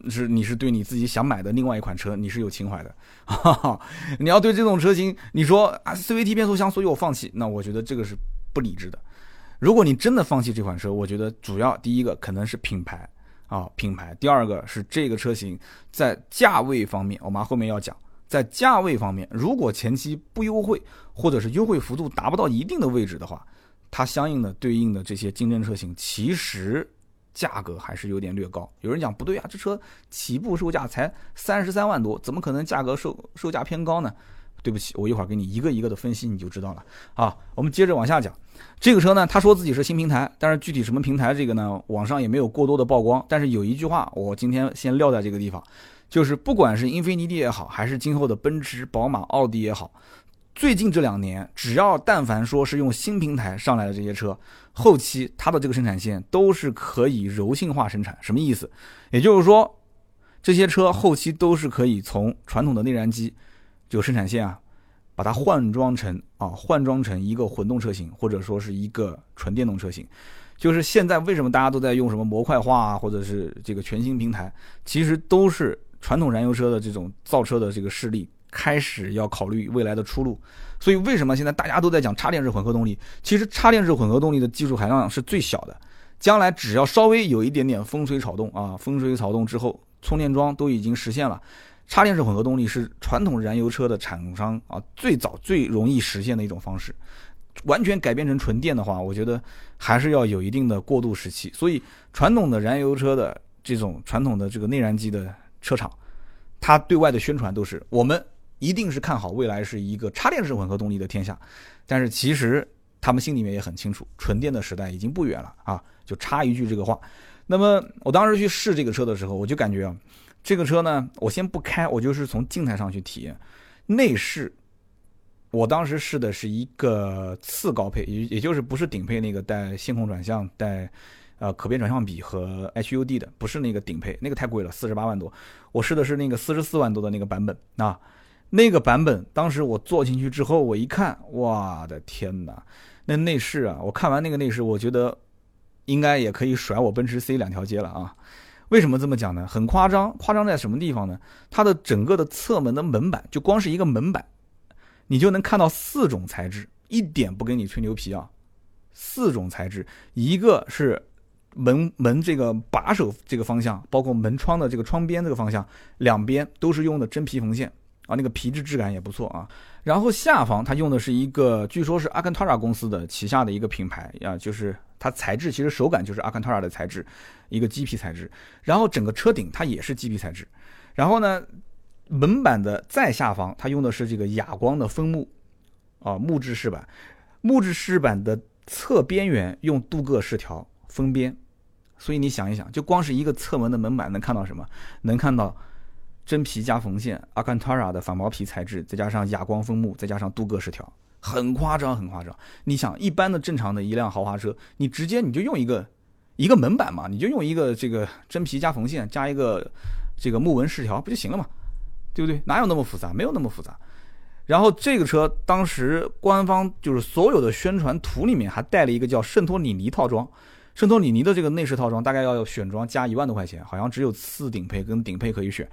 是你是对你自己想买的另外一款车你是有情怀的。你要对这种车型，你说啊 CVT 变速箱，所以我放弃，那我觉得这个是。不理智的。如果你真的放弃这款车，我觉得主要第一个可能是品牌啊，品牌；第二个是这个车型在价位方面，我们后面要讲，在价位方面，如果前期不优惠，或者是优惠幅度达不到一定的位置的话，它相应的对应的这些竞争车型，其实价格还是有点略高。有人讲不对啊，这车起步售价才三十三万多，怎么可能价格售售价偏高呢？对不起，我一会儿给你一个一个的分析，你就知道了。啊，我们接着往下讲。这个车呢，他说自己是新平台，但是具体什么平台，这个呢，网上也没有过多的曝光。但是有一句话，我今天先撂在这个地方，就是不管是英菲尼迪也好，还是今后的奔驰、宝马、奥迪也好，最近这两年，只要但凡说是用新平台上来的这些车，后期它的这个生产线都是可以柔性化生产。什么意思？也就是说，这些车后期都是可以从传统的内燃机就生产线啊。把它换装成啊，换装成一个混动车型，或者说是一个纯电动车型。就是现在为什么大家都在用什么模块化啊，或者是这个全新平台，其实都是传统燃油车的这种造车的这个势力开始要考虑未来的出路。所以为什么现在大家都在讲插电式混合动力？其实插电式混合动力的技术含量是最小的，将来只要稍微有一点点风吹草动啊，风吹草动之后，充电桩都已经实现了。插电式混合动力是传统燃油车的厂商啊最早最容易实现的一种方式，完全改变成纯电的话，我觉得还是要有一定的过渡时期。所以传统的燃油车的这种传统的这个内燃机的车厂，它对外的宣传都是我们一定是看好未来是一个插电式混合动力的天下，但是其实他们心里面也很清楚，纯电的时代已经不远了啊！就插一句这个话。那么我当时去试这个车的时候，我就感觉啊，这个车呢，我先不开，我就是从静态上去体验内饰。我当时试的是一个次高配，也也就是不是顶配那个带线控转向、带呃可变转向比和 HUD 的，不是那个顶配，那个太贵了，四十八万多。我试的是那个四十四万多的那个版本啊，那个版本当时我坐进去之后，我一看，哇的天哪，那内饰啊，我看完那个内饰，我觉得。应该也可以甩我奔驰 C 两条街了啊！为什么这么讲呢？很夸张，夸张在什么地方呢？它的整个的侧门的门板，就光是一个门板，你就能看到四种材质，一点不跟你吹牛皮啊！四种材质，一个是门门这个把手这个方向，包括门窗的这个窗边这个方向，两边都是用的真皮缝线啊，那个皮质质感也不错啊。然后下方它用的是一个，据说是阿坎塔拉公司的旗下的一个品牌啊，就是。它材质其实手感就是阿坎塔拉的材质，一个麂皮材质。然后整个车顶它也是麂皮材质。然后呢，门板的再下方它用的是这个哑光的枫木，啊，木质饰板。木质饰板的侧边缘用镀铬饰条封边。所以你想一想，就光是一个侧门的门板能看到什么？能看到真皮加缝线，阿坎塔拉的反毛皮材质，再加上哑光枫木，再加上镀铬饰条。很夸张，很夸张。你想，一般的正常的一辆豪华车，你直接你就用一个一个门板嘛，你就用一个这个真皮加缝线加一个这个木纹饰条不就行了嘛？对不对？哪有那么复杂？没有那么复杂。然后这个车当时官方就是所有的宣传图里面还带了一个叫圣托里尼套装，圣托里尼的这个内饰套装大概要选装加一万多块钱，好像只有次顶配跟顶配可以选，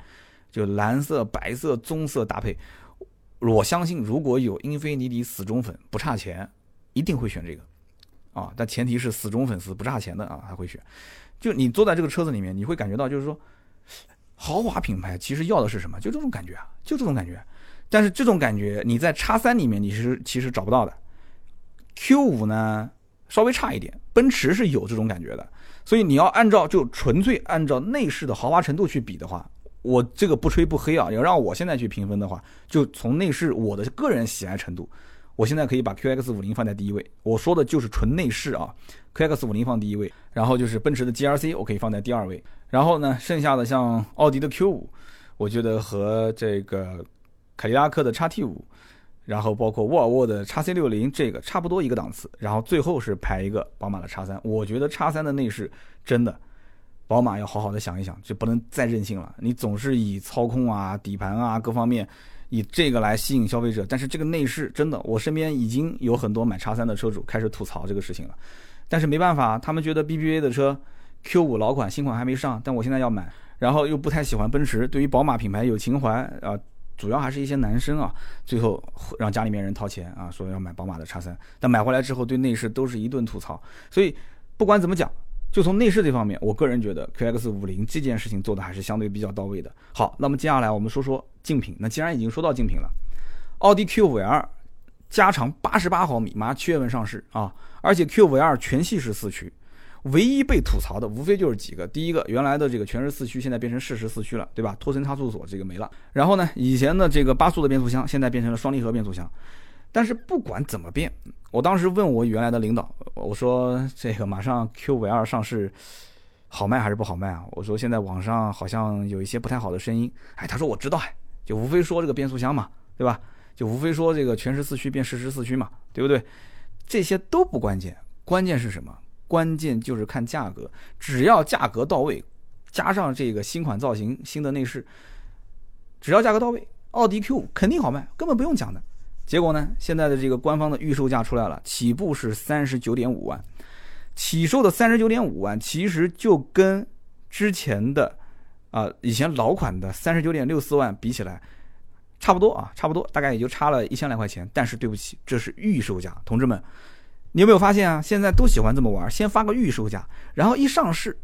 就蓝色、白色、棕色搭配。我相信，如果有英菲尼迪死忠粉不差钱，一定会选这个，啊，但前提是死忠粉丝不差钱的啊，他会选。就你坐在这个车子里面，你会感觉到，就是说，豪华品牌其实要的是什么？就这种感觉啊，就这种感觉。但是这种感觉你在叉三里面你是其实找不到的。Q 五呢稍微差一点，奔驰是有这种感觉的。所以你要按照就纯粹按照内饰的豪华程度去比的话。我这个不吹不黑啊，要让我现在去评分的话，就从内饰我的个人喜爱程度，我现在可以把 QX 五零放在第一位。我说的就是纯内饰啊，QX 五零放第一位，然后就是奔驰的 GRC 我可以放在第二位，然后呢，剩下的像奥迪的 Q 五，我觉得和这个凯迪拉克的 x T 五，然后包括沃尔沃的 x C 六零这个差不多一个档次，然后最后是排一个宝马的 x 三，我觉得 x 三的内饰真的。宝马要好好的想一想，就不能再任性了。你总是以操控啊、底盘啊各方面，以这个来吸引消费者，但是这个内饰真的，我身边已经有很多买叉三的车主开始吐槽这个事情了。但是没办法，他们觉得 BBA 的车 Q 五老款新款还没上，但我现在要买，然后又不太喜欢奔驰，对于宝马品牌有情怀啊，主要还是一些男生啊，最后让家里面人掏钱啊，说要买宝马的叉三，但买回来之后对内饰都是一顿吐槽。所以不管怎么讲。就从内饰这方面，我个人觉得 QX 五零这件事情做的还是相对比较到位的。好，那么接下来我们说说竞品。那既然已经说到竞品了，奥迪 Q 五 L 加长八十八毫米，马上七月份上市啊！而且 Q 五 L 全系是四驱，唯一被吐槽的无非就是几个：第一个，原来的这个全时四驱现在变成适时四驱了，对吧？托森差速锁这个没了。然后呢，以前的这个八速的变速箱现在变成了双离合变速箱。但是不管怎么变，我当时问我原来的领导，我说这个马上 Q 五 L 上市，好卖还是不好卖啊？我说现在网上好像有一些不太好的声音。哎，他说我知道，哎，就无非说这个变速箱嘛，对吧？就无非说这个全时四驱变适时四驱嘛，对不对？这些都不关键，关键是什么？关键就是看价格，只要价格到位，加上这个新款造型、新的内饰，只要价格到位，奥迪 Q 五肯定好卖，根本不用讲的。结果呢？现在的这个官方的预售价出来了，起步是三十九点五万，起售的三十九点五万，其实就跟之前的啊以前老款的三十九点六四万比起来，差不多啊，差不多，大概也就差了一千来块钱。但是对不起，这是预售价，同志们，你有没有发现啊？现在都喜欢这么玩，先发个预售价，然后一上市，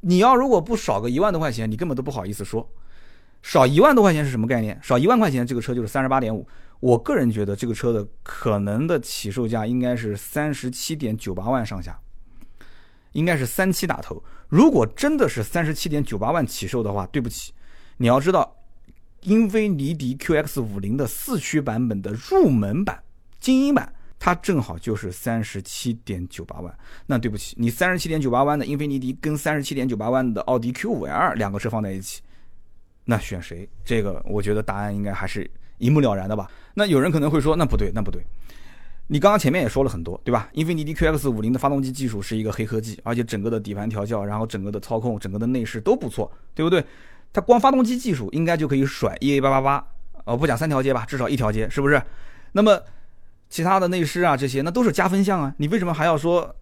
你要如果不少个一万多块钱，你根本都不好意思说。少一万多块钱是什么概念？少一万块钱，这个车就是三十八点五。我个人觉得这个车的可能的起售价应该是三十七点九八万上下，应该是三七打头。如果真的是三十七点九八万起售的话，对不起，你要知道，英菲尼迪 QX 五零的四驱版本的入门版、精英版，它正好就是三十七点九八万。那对不起，你三十七点九八万的英菲尼迪跟三十七点九八万的奥迪 Q 五 L 两个车放在一起，那选谁？这个我觉得答案应该还是一目了然的吧。那有人可能会说，那不对，那不对。你刚刚前面也说了很多，对吧？英菲尼迪 QX 五零的发动机技术是一个黑科技，而且整个的底盘调教，然后整个的操控，整个的内饰都不错，对不对？它光发动机技术应该就可以甩 EA 八八八，呃，不讲三条街吧，至少一条街，是不是？那么其他的内饰啊这些，那都是加分项啊，你为什么还要说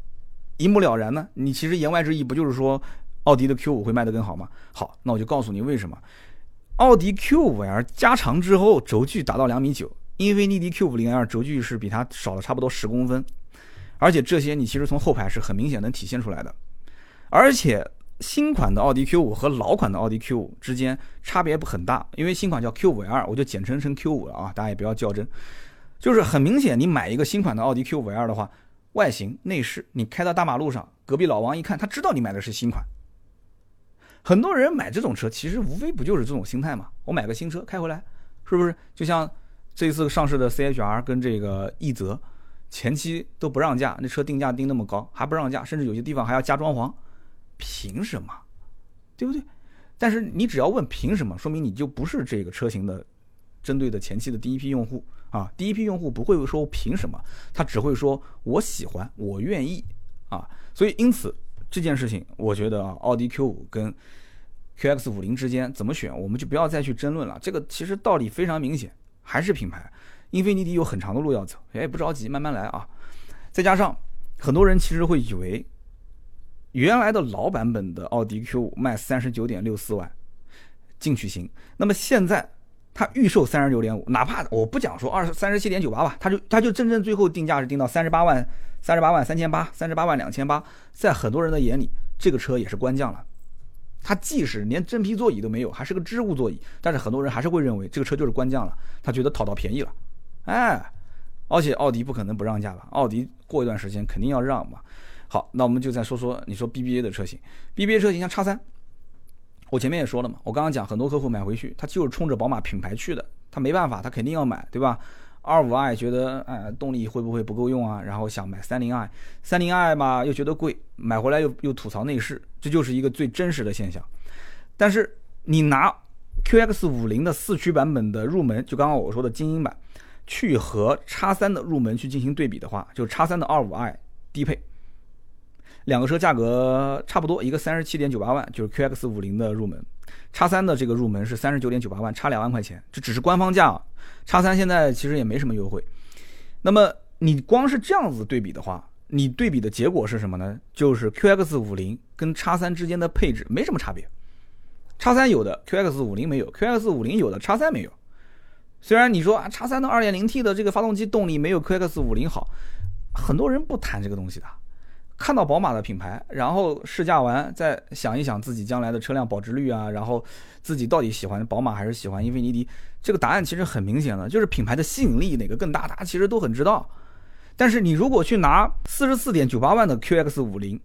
一目了然呢？你其实言外之意不就是说奥迪的 Q 五会卖得更好吗？好，那我就告诉你为什么，奥迪 Q 五 L 加长之后轴距达到两米九。英菲尼迪 Q 五零 L 轴距是比它少了差不多十公分，而且这些你其实从后排是很明显能体现出来的。而且新款的奥迪 Q 五和老款的奥迪 Q 五之间差别不很大，因为新款叫 Q 五 L，我就简称成 Q 五了啊，大家也不要较真。就是很明显，你买一个新款的奥迪 Q 五 L 的话，外形内饰，你开到大马路上，隔壁老王一看，他知道你买的是新款。很多人买这种车，其实无非不就是这种心态嘛？我买个新车开回来，是不是就像？这次上市的 CHR 跟这个奕泽，前期都不让价，那车定价定那么高还不让价，甚至有些地方还要加装潢，凭什么？对不对？但是你只要问凭什么，说明你就不是这个车型的针对的前期的第一批用户啊！第一批用户不会说凭什么，他只会说我喜欢，我愿意啊！所以因此这件事情，我觉得啊，奥迪 Q 五跟 QX 五零之间怎么选，我们就不要再去争论了。这个其实道理非常明显。还是品牌，英菲尼迪有很长的路要走，哎，不着急，慢慢来啊。再加上很多人其实会以为，原来的老版本的奥迪 Q 五卖三十九点六四万，进取型。那么现在它预售三十九点五，哪怕我不讲说二十三十七点九八吧，它就它就真正最后定价是定到三十八万三十八万三千八，三十八万两千八，在很多人的眼里，这个车也是官降了。它即使连真皮座椅都没有，还是个织物座椅，但是很多人还是会认为这个车就是官降了，他觉得讨到便宜了，哎，而且奥迪不可能不让价吧？奥迪过一段时间肯定要让嘛。好，那我们就再说说你说 BBA 的车型，BBA 车型像叉三，我前面也说了嘛，我刚刚讲很多客户买回去，他就是冲着宝马品牌去的，他没办法，他肯定要买，对吧？二五 i 觉得哎动力会不会不够用啊？然后想买三零 i，三零 i 嘛又觉得贵，买回来又又吐槽内饰，这就是一个最真实的现象。但是你拿 QX 五零的四驱版本的入门，就刚刚我说的精英版，去和叉三的入门去进行对比的话，就叉三的二五 i 低配，两个车价格差不多，一个三十七点九八万，就是 QX 五零的入门。叉三的这个入门是三十九点九八万，差两万块钱，这只是官方价啊。叉三现在其实也没什么优惠。那么你光是这样子对比的话，你对比的结果是什么呢？就是 QX 五零跟叉三之间的配置没什么差别。叉三有的 QX 五零没有，QX 五零有的叉三没有。虽然你说啊，叉三的二点零 T 的这个发动机动力没有 QX 五零好，很多人不谈这个东西的。看到宝马的品牌，然后试驾完再想一想自己将来的车辆保值率啊，然后自己到底喜欢宝马还是喜欢英菲尼迪？这个答案其实很明显了，就是品牌的吸引力哪个更大，大家其实都很知道。但是你如果去拿四十四点九八万的 QX 五零，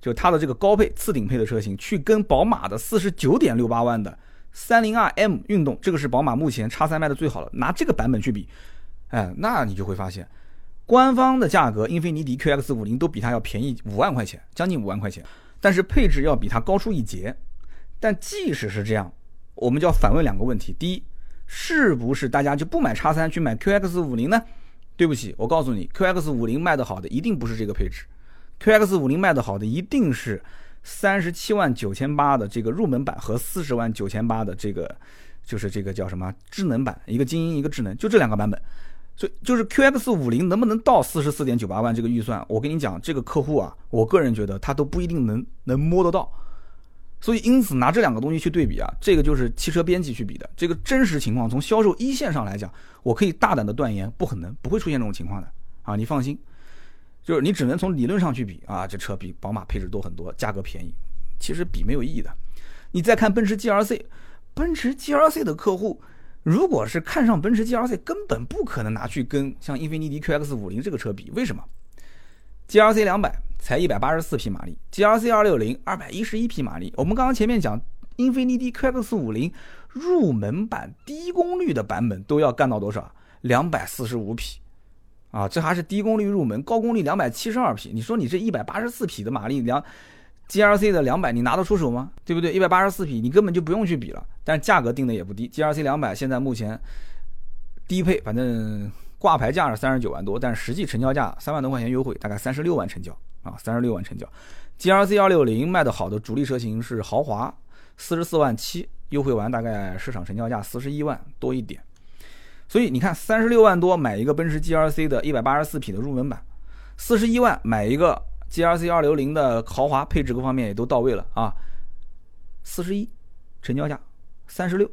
就它的这个高配次顶配的车型，去跟宝马的四十九点六八万的三零二 M 运动，这个是宝马目前叉三卖的最好的，拿这个版本去比，哎，那你就会发现。官方的价格，英菲尼迪 QX 五零都比它要便宜五万块钱，将近五万块钱，但是配置要比它高出一截。但即使是这样，我们就要反问两个问题：第一，是不是大家就不买叉三去买 QX 五零呢？对不起，我告诉你，QX 五零卖的好的一定不是这个配置，QX 五零卖的好的一定是三十七万九千八的这个入门版和四十万九千八的这个，就是这个叫什么智能版，一个精英一个智能，就这两个版本。所以就是 QX 五零能不能到四十四点九八万这个预算？我跟你讲，这个客户啊，我个人觉得他都不一定能能摸得到。所以因此拿这两个东西去对比啊，这个就是汽车编辑去比的。这个真实情况从销售一线上来讲，我可以大胆的断言，不可能不会出现这种情况的啊！你放心，就是你只能从理论上去比啊，这车比宝马配置多很多，价格便宜，其实比没有意义的。你再看奔驰 GLC，奔驰 GLC 的客户。如果是看上奔驰 GLC，根本不可能拿去跟像英菲尼迪 QX 五零这个车比。为什么？GLC 两百才一百八十四匹马力，GRC 二六零二百一十一匹马力。我们刚刚前面讲，英菲尼迪 QX 五零入门版低功率的版本都要干到多少？两百四十五匹，啊，这还是低功率入门，高功率两百七十二匹。你说你这一百八十四匹的马力，两 GRC 的两百，你拿得出手吗？对不对？一百八十四匹，你根本就不用去比了。但是价格定的也不低，GRC 两百现在目前低配，反正挂牌价是三十九万多，但实际成交价三万多块钱优惠，大概三十六万成交。啊，三十六万成交，G R C 二六零卖的好的主力车型是豪华，四十四万七，优惠完大概市场成交价四十一万多一点。所以你看，三十六万多买一个奔驰 G R C 的一百八十四匹的入门版，四十一万买一个 G R C 二六零的豪华，配置各方面也都到位了啊。四十一成交价，三十六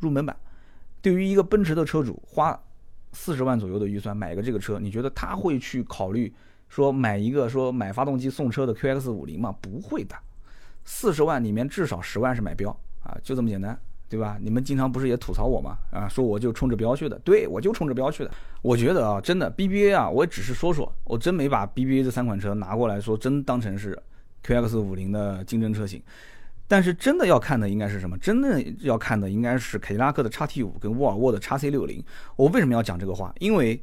入门版，对于一个奔驰的车主，花四十万左右的预算买个这个车，你觉得他会去考虑？说买一个说买发动机送车的 QX 五零吗？不会的，四十万里面至少十万是买标啊，就这么简单，对吧？你们经常不是也吐槽我吗？啊，说我就冲着标去的，对我就冲着标去的。我觉得啊，真的 BBA 啊，我也只是说说，我真没把 BBA 这三款车拿过来说，真当成是 QX 五零的竞争车型。但是真的要看的应该是什么？真的要看的应该是凯迪拉克的 XT 五跟沃尔沃的 XC 六零。我为什么要讲这个话？因为。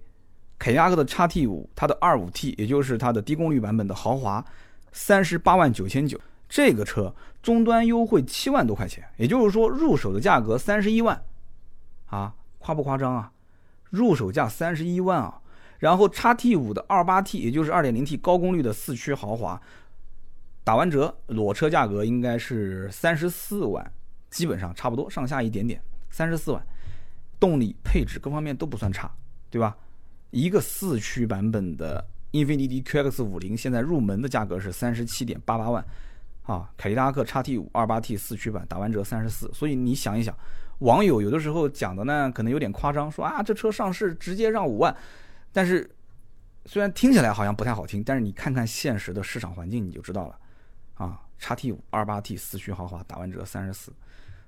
凯迪拉克的 XT 五，它的二五 T，也就是它的低功率版本的豪华，三十八万九千九，这个车终端优惠七万多块钱，也就是说入手的价格三十一万，啊，夸不夸张啊？入手价三十一万啊！然后 XT 五的二八 T，也就是二点零 T 高功率的四驱豪华，打完折裸车价格应该是三十四万，基本上差不多，上下一点点，三十四万，动力配置各方面都不算差，对吧？一个四驱版本的英菲尼迪 QX 五零，现在入门的价格是三十七点八八万，啊，凯迪拉克 XT 五二八 T 四驱版打完折三十四。所以你想一想，网友有的时候讲的呢，可能有点夸张，说啊这车上市直接让五万，但是虽然听起来好像不太好听，但是你看看现实的市场环境你就知道了，啊，XT 五二八 T 四驱豪华打完折三十四，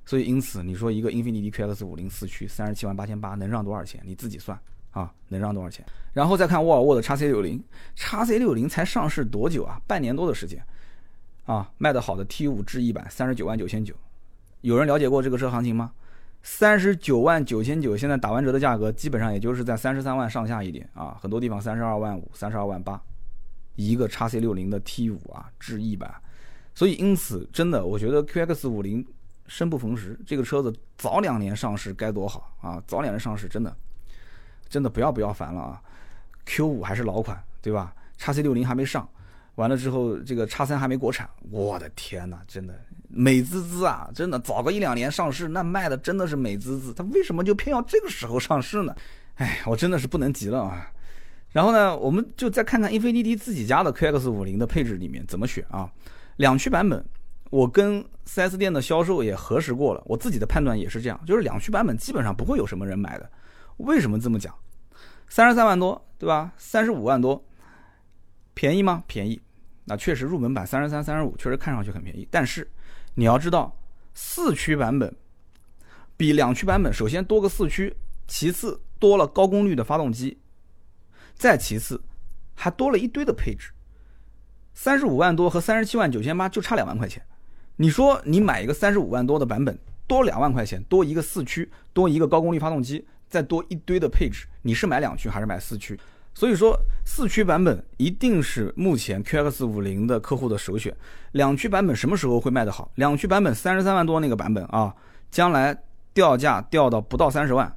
所以因此你说一个英菲尼迪 QX 五零四驱三十七万八千八能让多少钱？你自己算。啊，能让多少钱？然后再看沃尔沃的 x C 六零，x C 六零才上市多久啊？半年多的时间，啊，卖的好的 T 五智逸版三十九万九千九，有人了解过这个车行情吗？三十九万九千九，现在打完折的价格基本上也就是在三十三万上下一点啊，很多地方三十二万五、三十二万八，一个 x C 六零的 T 五啊，智逸版，所以因此真的，我觉得 QX 五零生不逢时，这个车子早两年上市该多好啊！早两年上市真的。真的不要不要烦了啊！Q 五还是老款，对吧？叉 C 六零还没上，完了之后这个叉三还没国产，我的天哪，真的美滋滋啊！真的早个一两年上市，那卖的真的是美滋滋。它为什么就偏要这个时候上市呢？哎，我真的是不能急了啊！然后呢，我们就再看看英菲尼迪自己家的 QX 五零的配置里面怎么选啊？两驱版本，我跟 4S 店的销售也核实过了，我自己的判断也是这样，就是两驱版本基本上不会有什么人买的。为什么这么讲？三十三万多，对吧？三十五万多，便宜吗？便宜。那确实入门版三十三、三十五确实看上去很便宜。但是你要知道，四驱版本比两驱版本首先多个四驱，其次多了高功率的发动机，再其次还多了一堆的配置。三十五万多和三十七万九千八就差两万块钱。你说你买一个三十五万多的版本，多两万块钱，多一个四驱，多一个高功率发动机。再多一堆的配置，你是买两驱还是买四驱？所以说四驱版本一定是目前 QX 五零的客户的首选。两驱版本什么时候会卖得好？两驱版本三十三万多那个版本啊，将来掉价掉到不到三十万，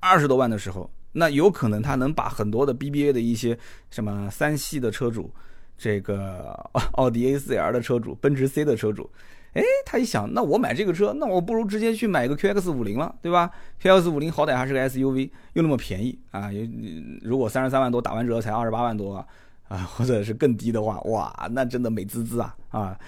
二十多万的时候，那有可能它能把很多的 BBA 的一些什么三系的车主，这个奥迪 A4L 的车主，奔驰 C 的车主。哎，他一想，那我买这个车，那我不如直接去买个 QX 五零了，对吧？QX 五零好歹还是个 SUV，又那么便宜啊！如果三十三万多打完折才二十八万多啊，啊，或者是更低的话，哇，那真的美滋滋啊！啊，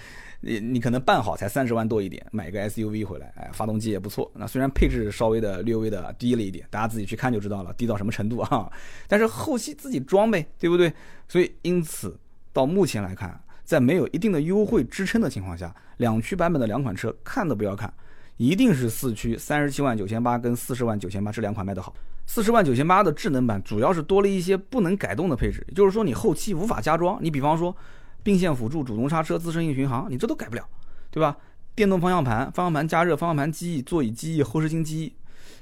你你可能办好才三十万多一点，买个 SUV 回来，哎，发动机也不错。那虽然配置稍微的略微的低了一点，大家自己去看就知道了，低到什么程度啊？但是后期自己装呗，对不对？所以因此到目前来看。在没有一定的优惠支撑的情况下，两驱版本的两款车看都不要看，一定是四驱三十七万九千八跟四十万九千八这两款卖得好。四十万九千八的智能版主要是多了一些不能改动的配置，也就是说你后期无法加装。你比方说并线辅助、主动刹车、自适应巡航，你这都改不了，对吧？电动方向盘、方向盘加热、方向盘记忆、座椅记忆、后视镜记忆，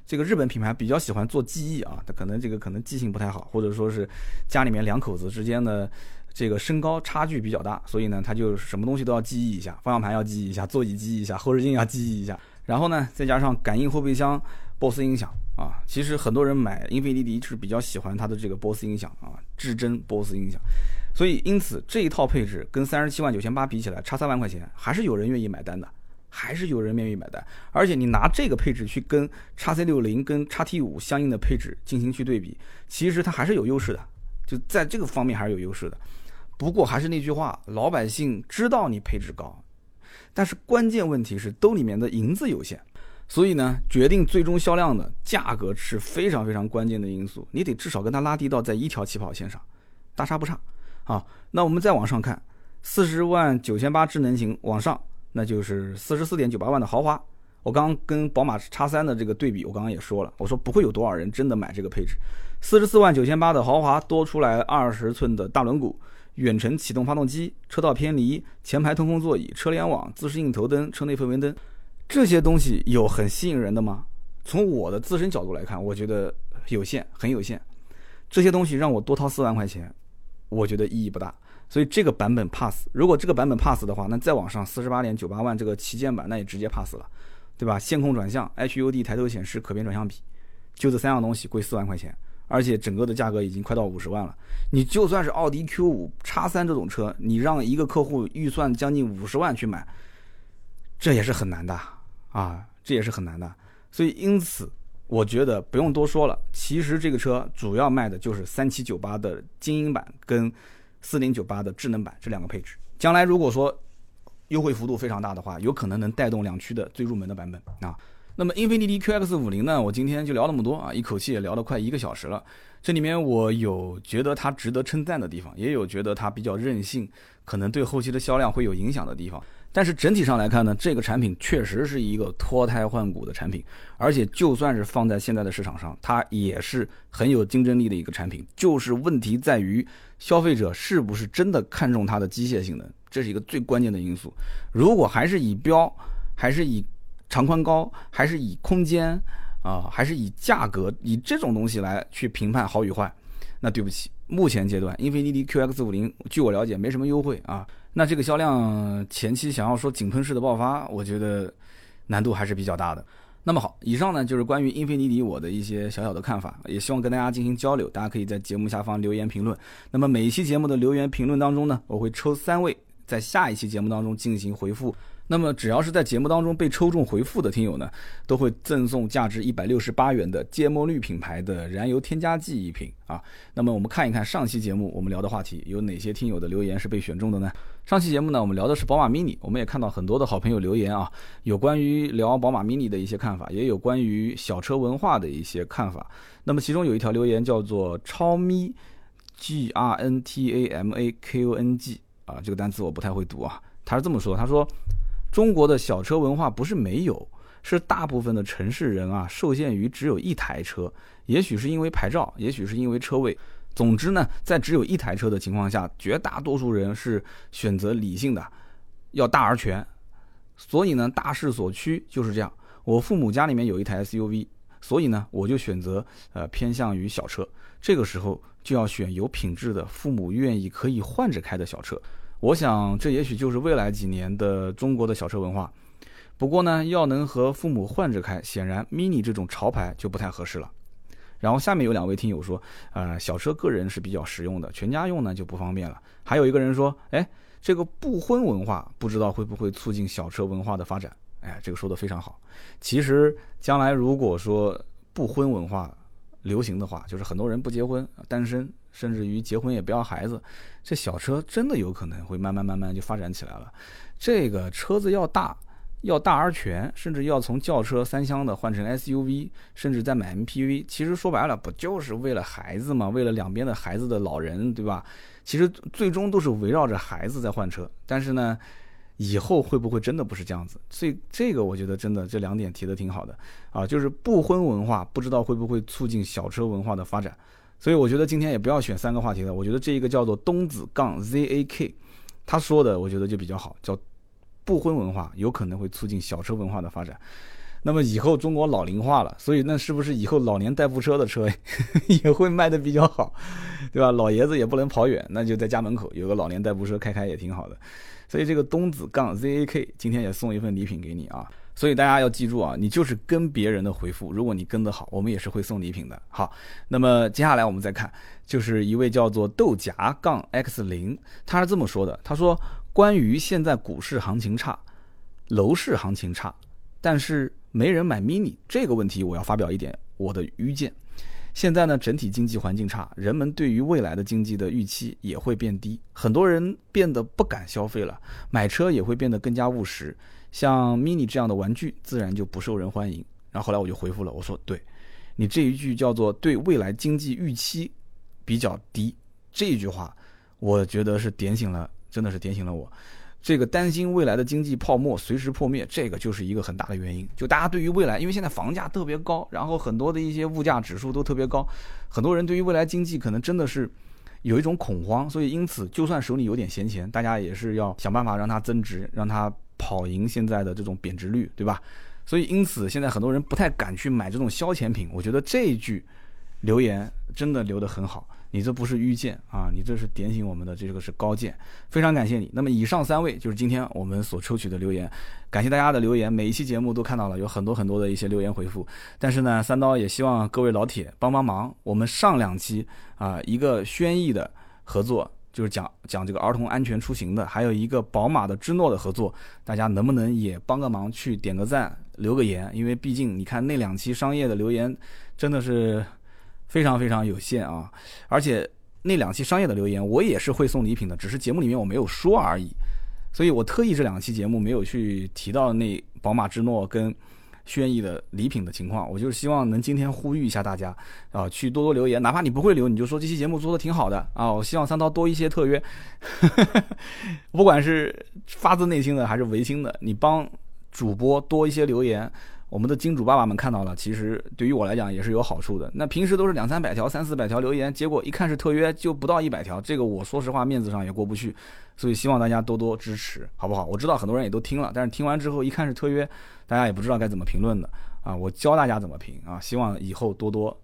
这个日本品牌比较喜欢做记忆啊，它可能这个可能记性不太好，或者说是家里面两口子之间的这个身高差距比较大，所以呢，他就什么东西都要记忆一下，方向盘要记忆一下，座椅记忆一下，后视镜要记忆一下，然后呢，再加上感应后备箱、BOSS 音响啊，其实很多人买英菲尼迪是比较喜欢它的这个 BOSS 音响啊，至臻 BOSS 音响，所以因此这一套配置跟三十七万九千八比起来，差三万块钱，还是有人愿意买单的。还是有人愿意买单，而且你拿这个配置去跟叉 C 六零跟叉 T 五相应的配置进行去对比，其实它还是有优势的，就在这个方面还是有优势的。不过还是那句话，老百姓知道你配置高，但是关键问题是兜里面的银子有限，所以呢，决定最终销量的价格是非常非常关键的因素，你得至少跟它拉低到在一条起跑线上，大差不差啊。那我们再往上看，四十万九千八智能型往上。那就是四十四点九八万的豪华，我刚刚跟宝马叉三的这个对比，我刚刚也说了，我说不会有多少人真的买这个配置。四十四万九千八的豪华多出来二十寸的大轮毂、远程启动发动机、车道偏离、前排通风座椅、车联网、自适应头灯、车内氛围灯，这些东西有很吸引人的吗？从我的自身角度来看，我觉得有限，很有限。这些东西让我多掏四万块钱，我觉得意义不大。所以这个版本 pass，如果这个版本 pass 的话，那再往上四十八点九八万这个旗舰版，那也直接 pass 了，对吧？线控转向、HUD 抬头显示、可变转向比，就这三样东西贵四万块钱，而且整个的价格已经快到五十万了。你就算是奥迪 Q 五叉三这种车，你让一个客户预算将近五十万去买，这也是很难的啊，这也是很难的。所以因此，我觉得不用多说了，其实这个车主要卖的就是三七九八的精英版跟。四零九八的智能版这两个配置，将来如果说优惠幅度非常大的话，有可能能带动两驱的最入门的版本啊。那么英菲尼迪 QX 五零呢，我今天就聊那么多啊，一口气也聊了快一个小时了。这里面我有觉得它值得称赞的地方，也有觉得它比较任性，可能对后期的销量会有影响的地方。但是整体上来看呢，这个产品确实是一个脱胎换骨的产品，而且就算是放在现在的市场上，它也是很有竞争力的一个产品。就是问题在于消费者是不是真的看重它的机械性能，这是一个最关键的因素。如果还是以标，还是以长宽高，还是以空间啊，还是以价格，以这种东西来去评判好与坏，那对不起，目前阶段英菲尼迪 QX 五零，据我了解没什么优惠啊。那这个销量前期想要说井喷式的爆发，我觉得难度还是比较大的。那么好，以上呢就是关于英菲尼迪我的一些小小的看法，也希望跟大家进行交流。大家可以在节目下方留言评论。那么每一期节目的留言评论当中呢，我会抽三位，在下一期节目当中进行回复。那么只要是在节目当中被抽中回复的听友呢，都会赠送价值一百六十八元的芥末绿品牌的燃油添加剂一瓶啊。那么我们看一看上期节目我们聊的话题有哪些听友的留言是被选中的呢？上期节目呢，我们聊的是宝马 mini，我们也看到很多的好朋友留言啊，有关于聊宝马 mini 的一些看法，也有关于小车文化的一些看法。那么其中有一条留言叫做超咪 G R N T A M A K O N G 啊，这个单词我不太会读啊，他是这么说，他说。中国的小车文化不是没有，是大部分的城市人啊受限于只有一台车，也许是因为牌照，也许是因为车位。总之呢，在只有一台车的情况下，绝大多数人是选择理性的，要大而全。所以呢，大势所趋就是这样。我父母家里面有一台 SUV，所以呢，我就选择呃偏向于小车。这个时候就要选有品质的，父母愿意可以换着开的小车。我想，这也许就是未来几年的中国的小车文化。不过呢，要能和父母换着开，显然 Mini 这种潮牌就不太合适了。然后下面有两位听友说，呃，小车个人是比较实用的，全家用呢就不方便了。还有一个人说，哎，这个不婚文化不知道会不会促进小车文化的发展？哎，这个说的非常好。其实将来如果说不婚文化流行的话，就是很多人不结婚，单身。甚至于结婚也不要孩子，这小车真的有可能会慢慢慢慢就发展起来了。这个车子要大，要大而全，甚至要从轿车三厢的换成 SUV，甚至再买 MPV。其实说白了，不就是为了孩子嘛？为了两边的孩子的老人，对吧？其实最终都是围绕着孩子在换车。但是呢，以后会不会真的不是这样子？所以这个我觉得真的这两点提的挺好的啊，就是不婚文化，不知道会不会促进小车文化的发展。所以我觉得今天也不要选三个话题了，我觉得这一个叫做东子杠 ZAK，他说的我觉得就比较好，叫不婚文化有可能会促进小车文化的发展。那么以后中国老龄化了，所以那是不是以后老年代步车的车 也会卖的比较好，对吧？老爷子也不能跑远，那就在家门口有个老年代步车开开也挺好的。所以这个东子杠 ZAK 今天也送一份礼品给你啊。所以大家要记住啊，你就是跟别人的回复，如果你跟得好，我们也是会送礼品的。好，那么接下来我们再看，就是一位叫做豆荚杠 X 零，他是这么说的：他说，关于现在股市行情差，楼市行情差，但是没人买 mini 这个问题，我要发表一点我的愚见。现在呢，整体经济环境差，人们对于未来的经济的预期也会变低，很多人变得不敢消费了，买车也会变得更加务实。像 mini 这样的玩具自然就不受人欢迎。然后后来我就回复了，我说：“对，你这一句叫做对未来经济预期比较低这一句话，我觉得是点醒了，真的是点醒了我。这个担心未来的经济泡沫随时破灭，这个就是一个很大的原因。就大家对于未来，因为现在房价特别高，然后很多的一些物价指数都特别高，很多人对于未来经济可能真的是有一种恐慌。所以因此，就算手里有点闲钱，大家也是要想办法让它增值，让它。”跑赢现在的这种贬值率，对吧？所以因此现在很多人不太敢去买这种消遣品。我觉得这一句留言真的留得很好，你这不是愚见啊，你这是点醒我们的这个是高见，非常感谢你。那么以上三位就是今天我们所抽取的留言，感谢大家的留言，每一期节目都看到了有很多很多的一些留言回复。但是呢，三刀也希望各位老铁帮帮忙，我们上两期啊一个轩逸的合作。就是讲讲这个儿童安全出行的，还有一个宝马的芝诺的合作，大家能不能也帮个忙去点个赞、留个言？因为毕竟你看那两期商业的留言真的是非常非常有限啊，而且那两期商业的留言我也是会送礼品的，只是节目里面我没有说而已，所以我特意这两期节目没有去提到那宝马芝诺跟。轩逸的礼品的情况，我就是希望能今天呼吁一下大家啊，去多多留言，哪怕你不会留，你就说这期节目做的挺好的啊，我希望三刀多一些特约，不管是发自内心的还是违心的，你帮主播多一些留言。我们的金主爸爸们看到了，其实对于我来讲也是有好处的。那平时都是两三百条、三四百条留言，结果一看是特约，就不到一百条，这个我说实话面子上也过不去。所以希望大家多多支持，好不好？我知道很多人也都听了，但是听完之后一看是特约，大家也不知道该怎么评论的啊。我教大家怎么评啊，希望以后多多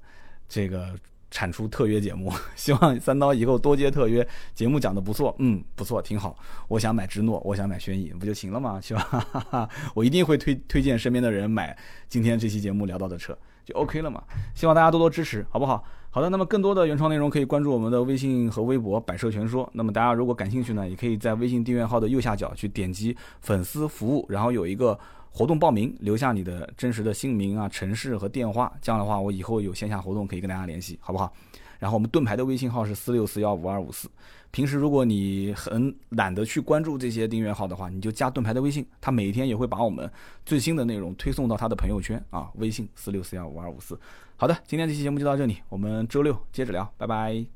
这个。产出特约节目，希望三刀以后多接特约节目，讲的不错，嗯，不错，挺好。我想买芝诺，我想买轩逸，不就行了吗？是吧？我一定会推推荐身边的人买今天这期节目聊到的车，就 OK 了嘛。希望大家多多支持，好不好？好的，那么更多的原创内容可以关注我们的微信和微博“百车全说”。那么大家如果感兴趣呢，也可以在微信订阅号的右下角去点击粉丝服务，然后有一个。活动报名，留下你的真实的姓名啊、城市和电话，这样的话我以后有线下活动可以跟大家联系，好不好？然后我们盾牌的微信号是四六四幺五二五四。平时如果你很懒得去关注这些订阅号的话，你就加盾牌的微信，他每天也会把我们最新的内容推送到他的朋友圈啊。微信四六四幺五二五四。好的，今天这期节目就到这里，我们周六接着聊，拜拜。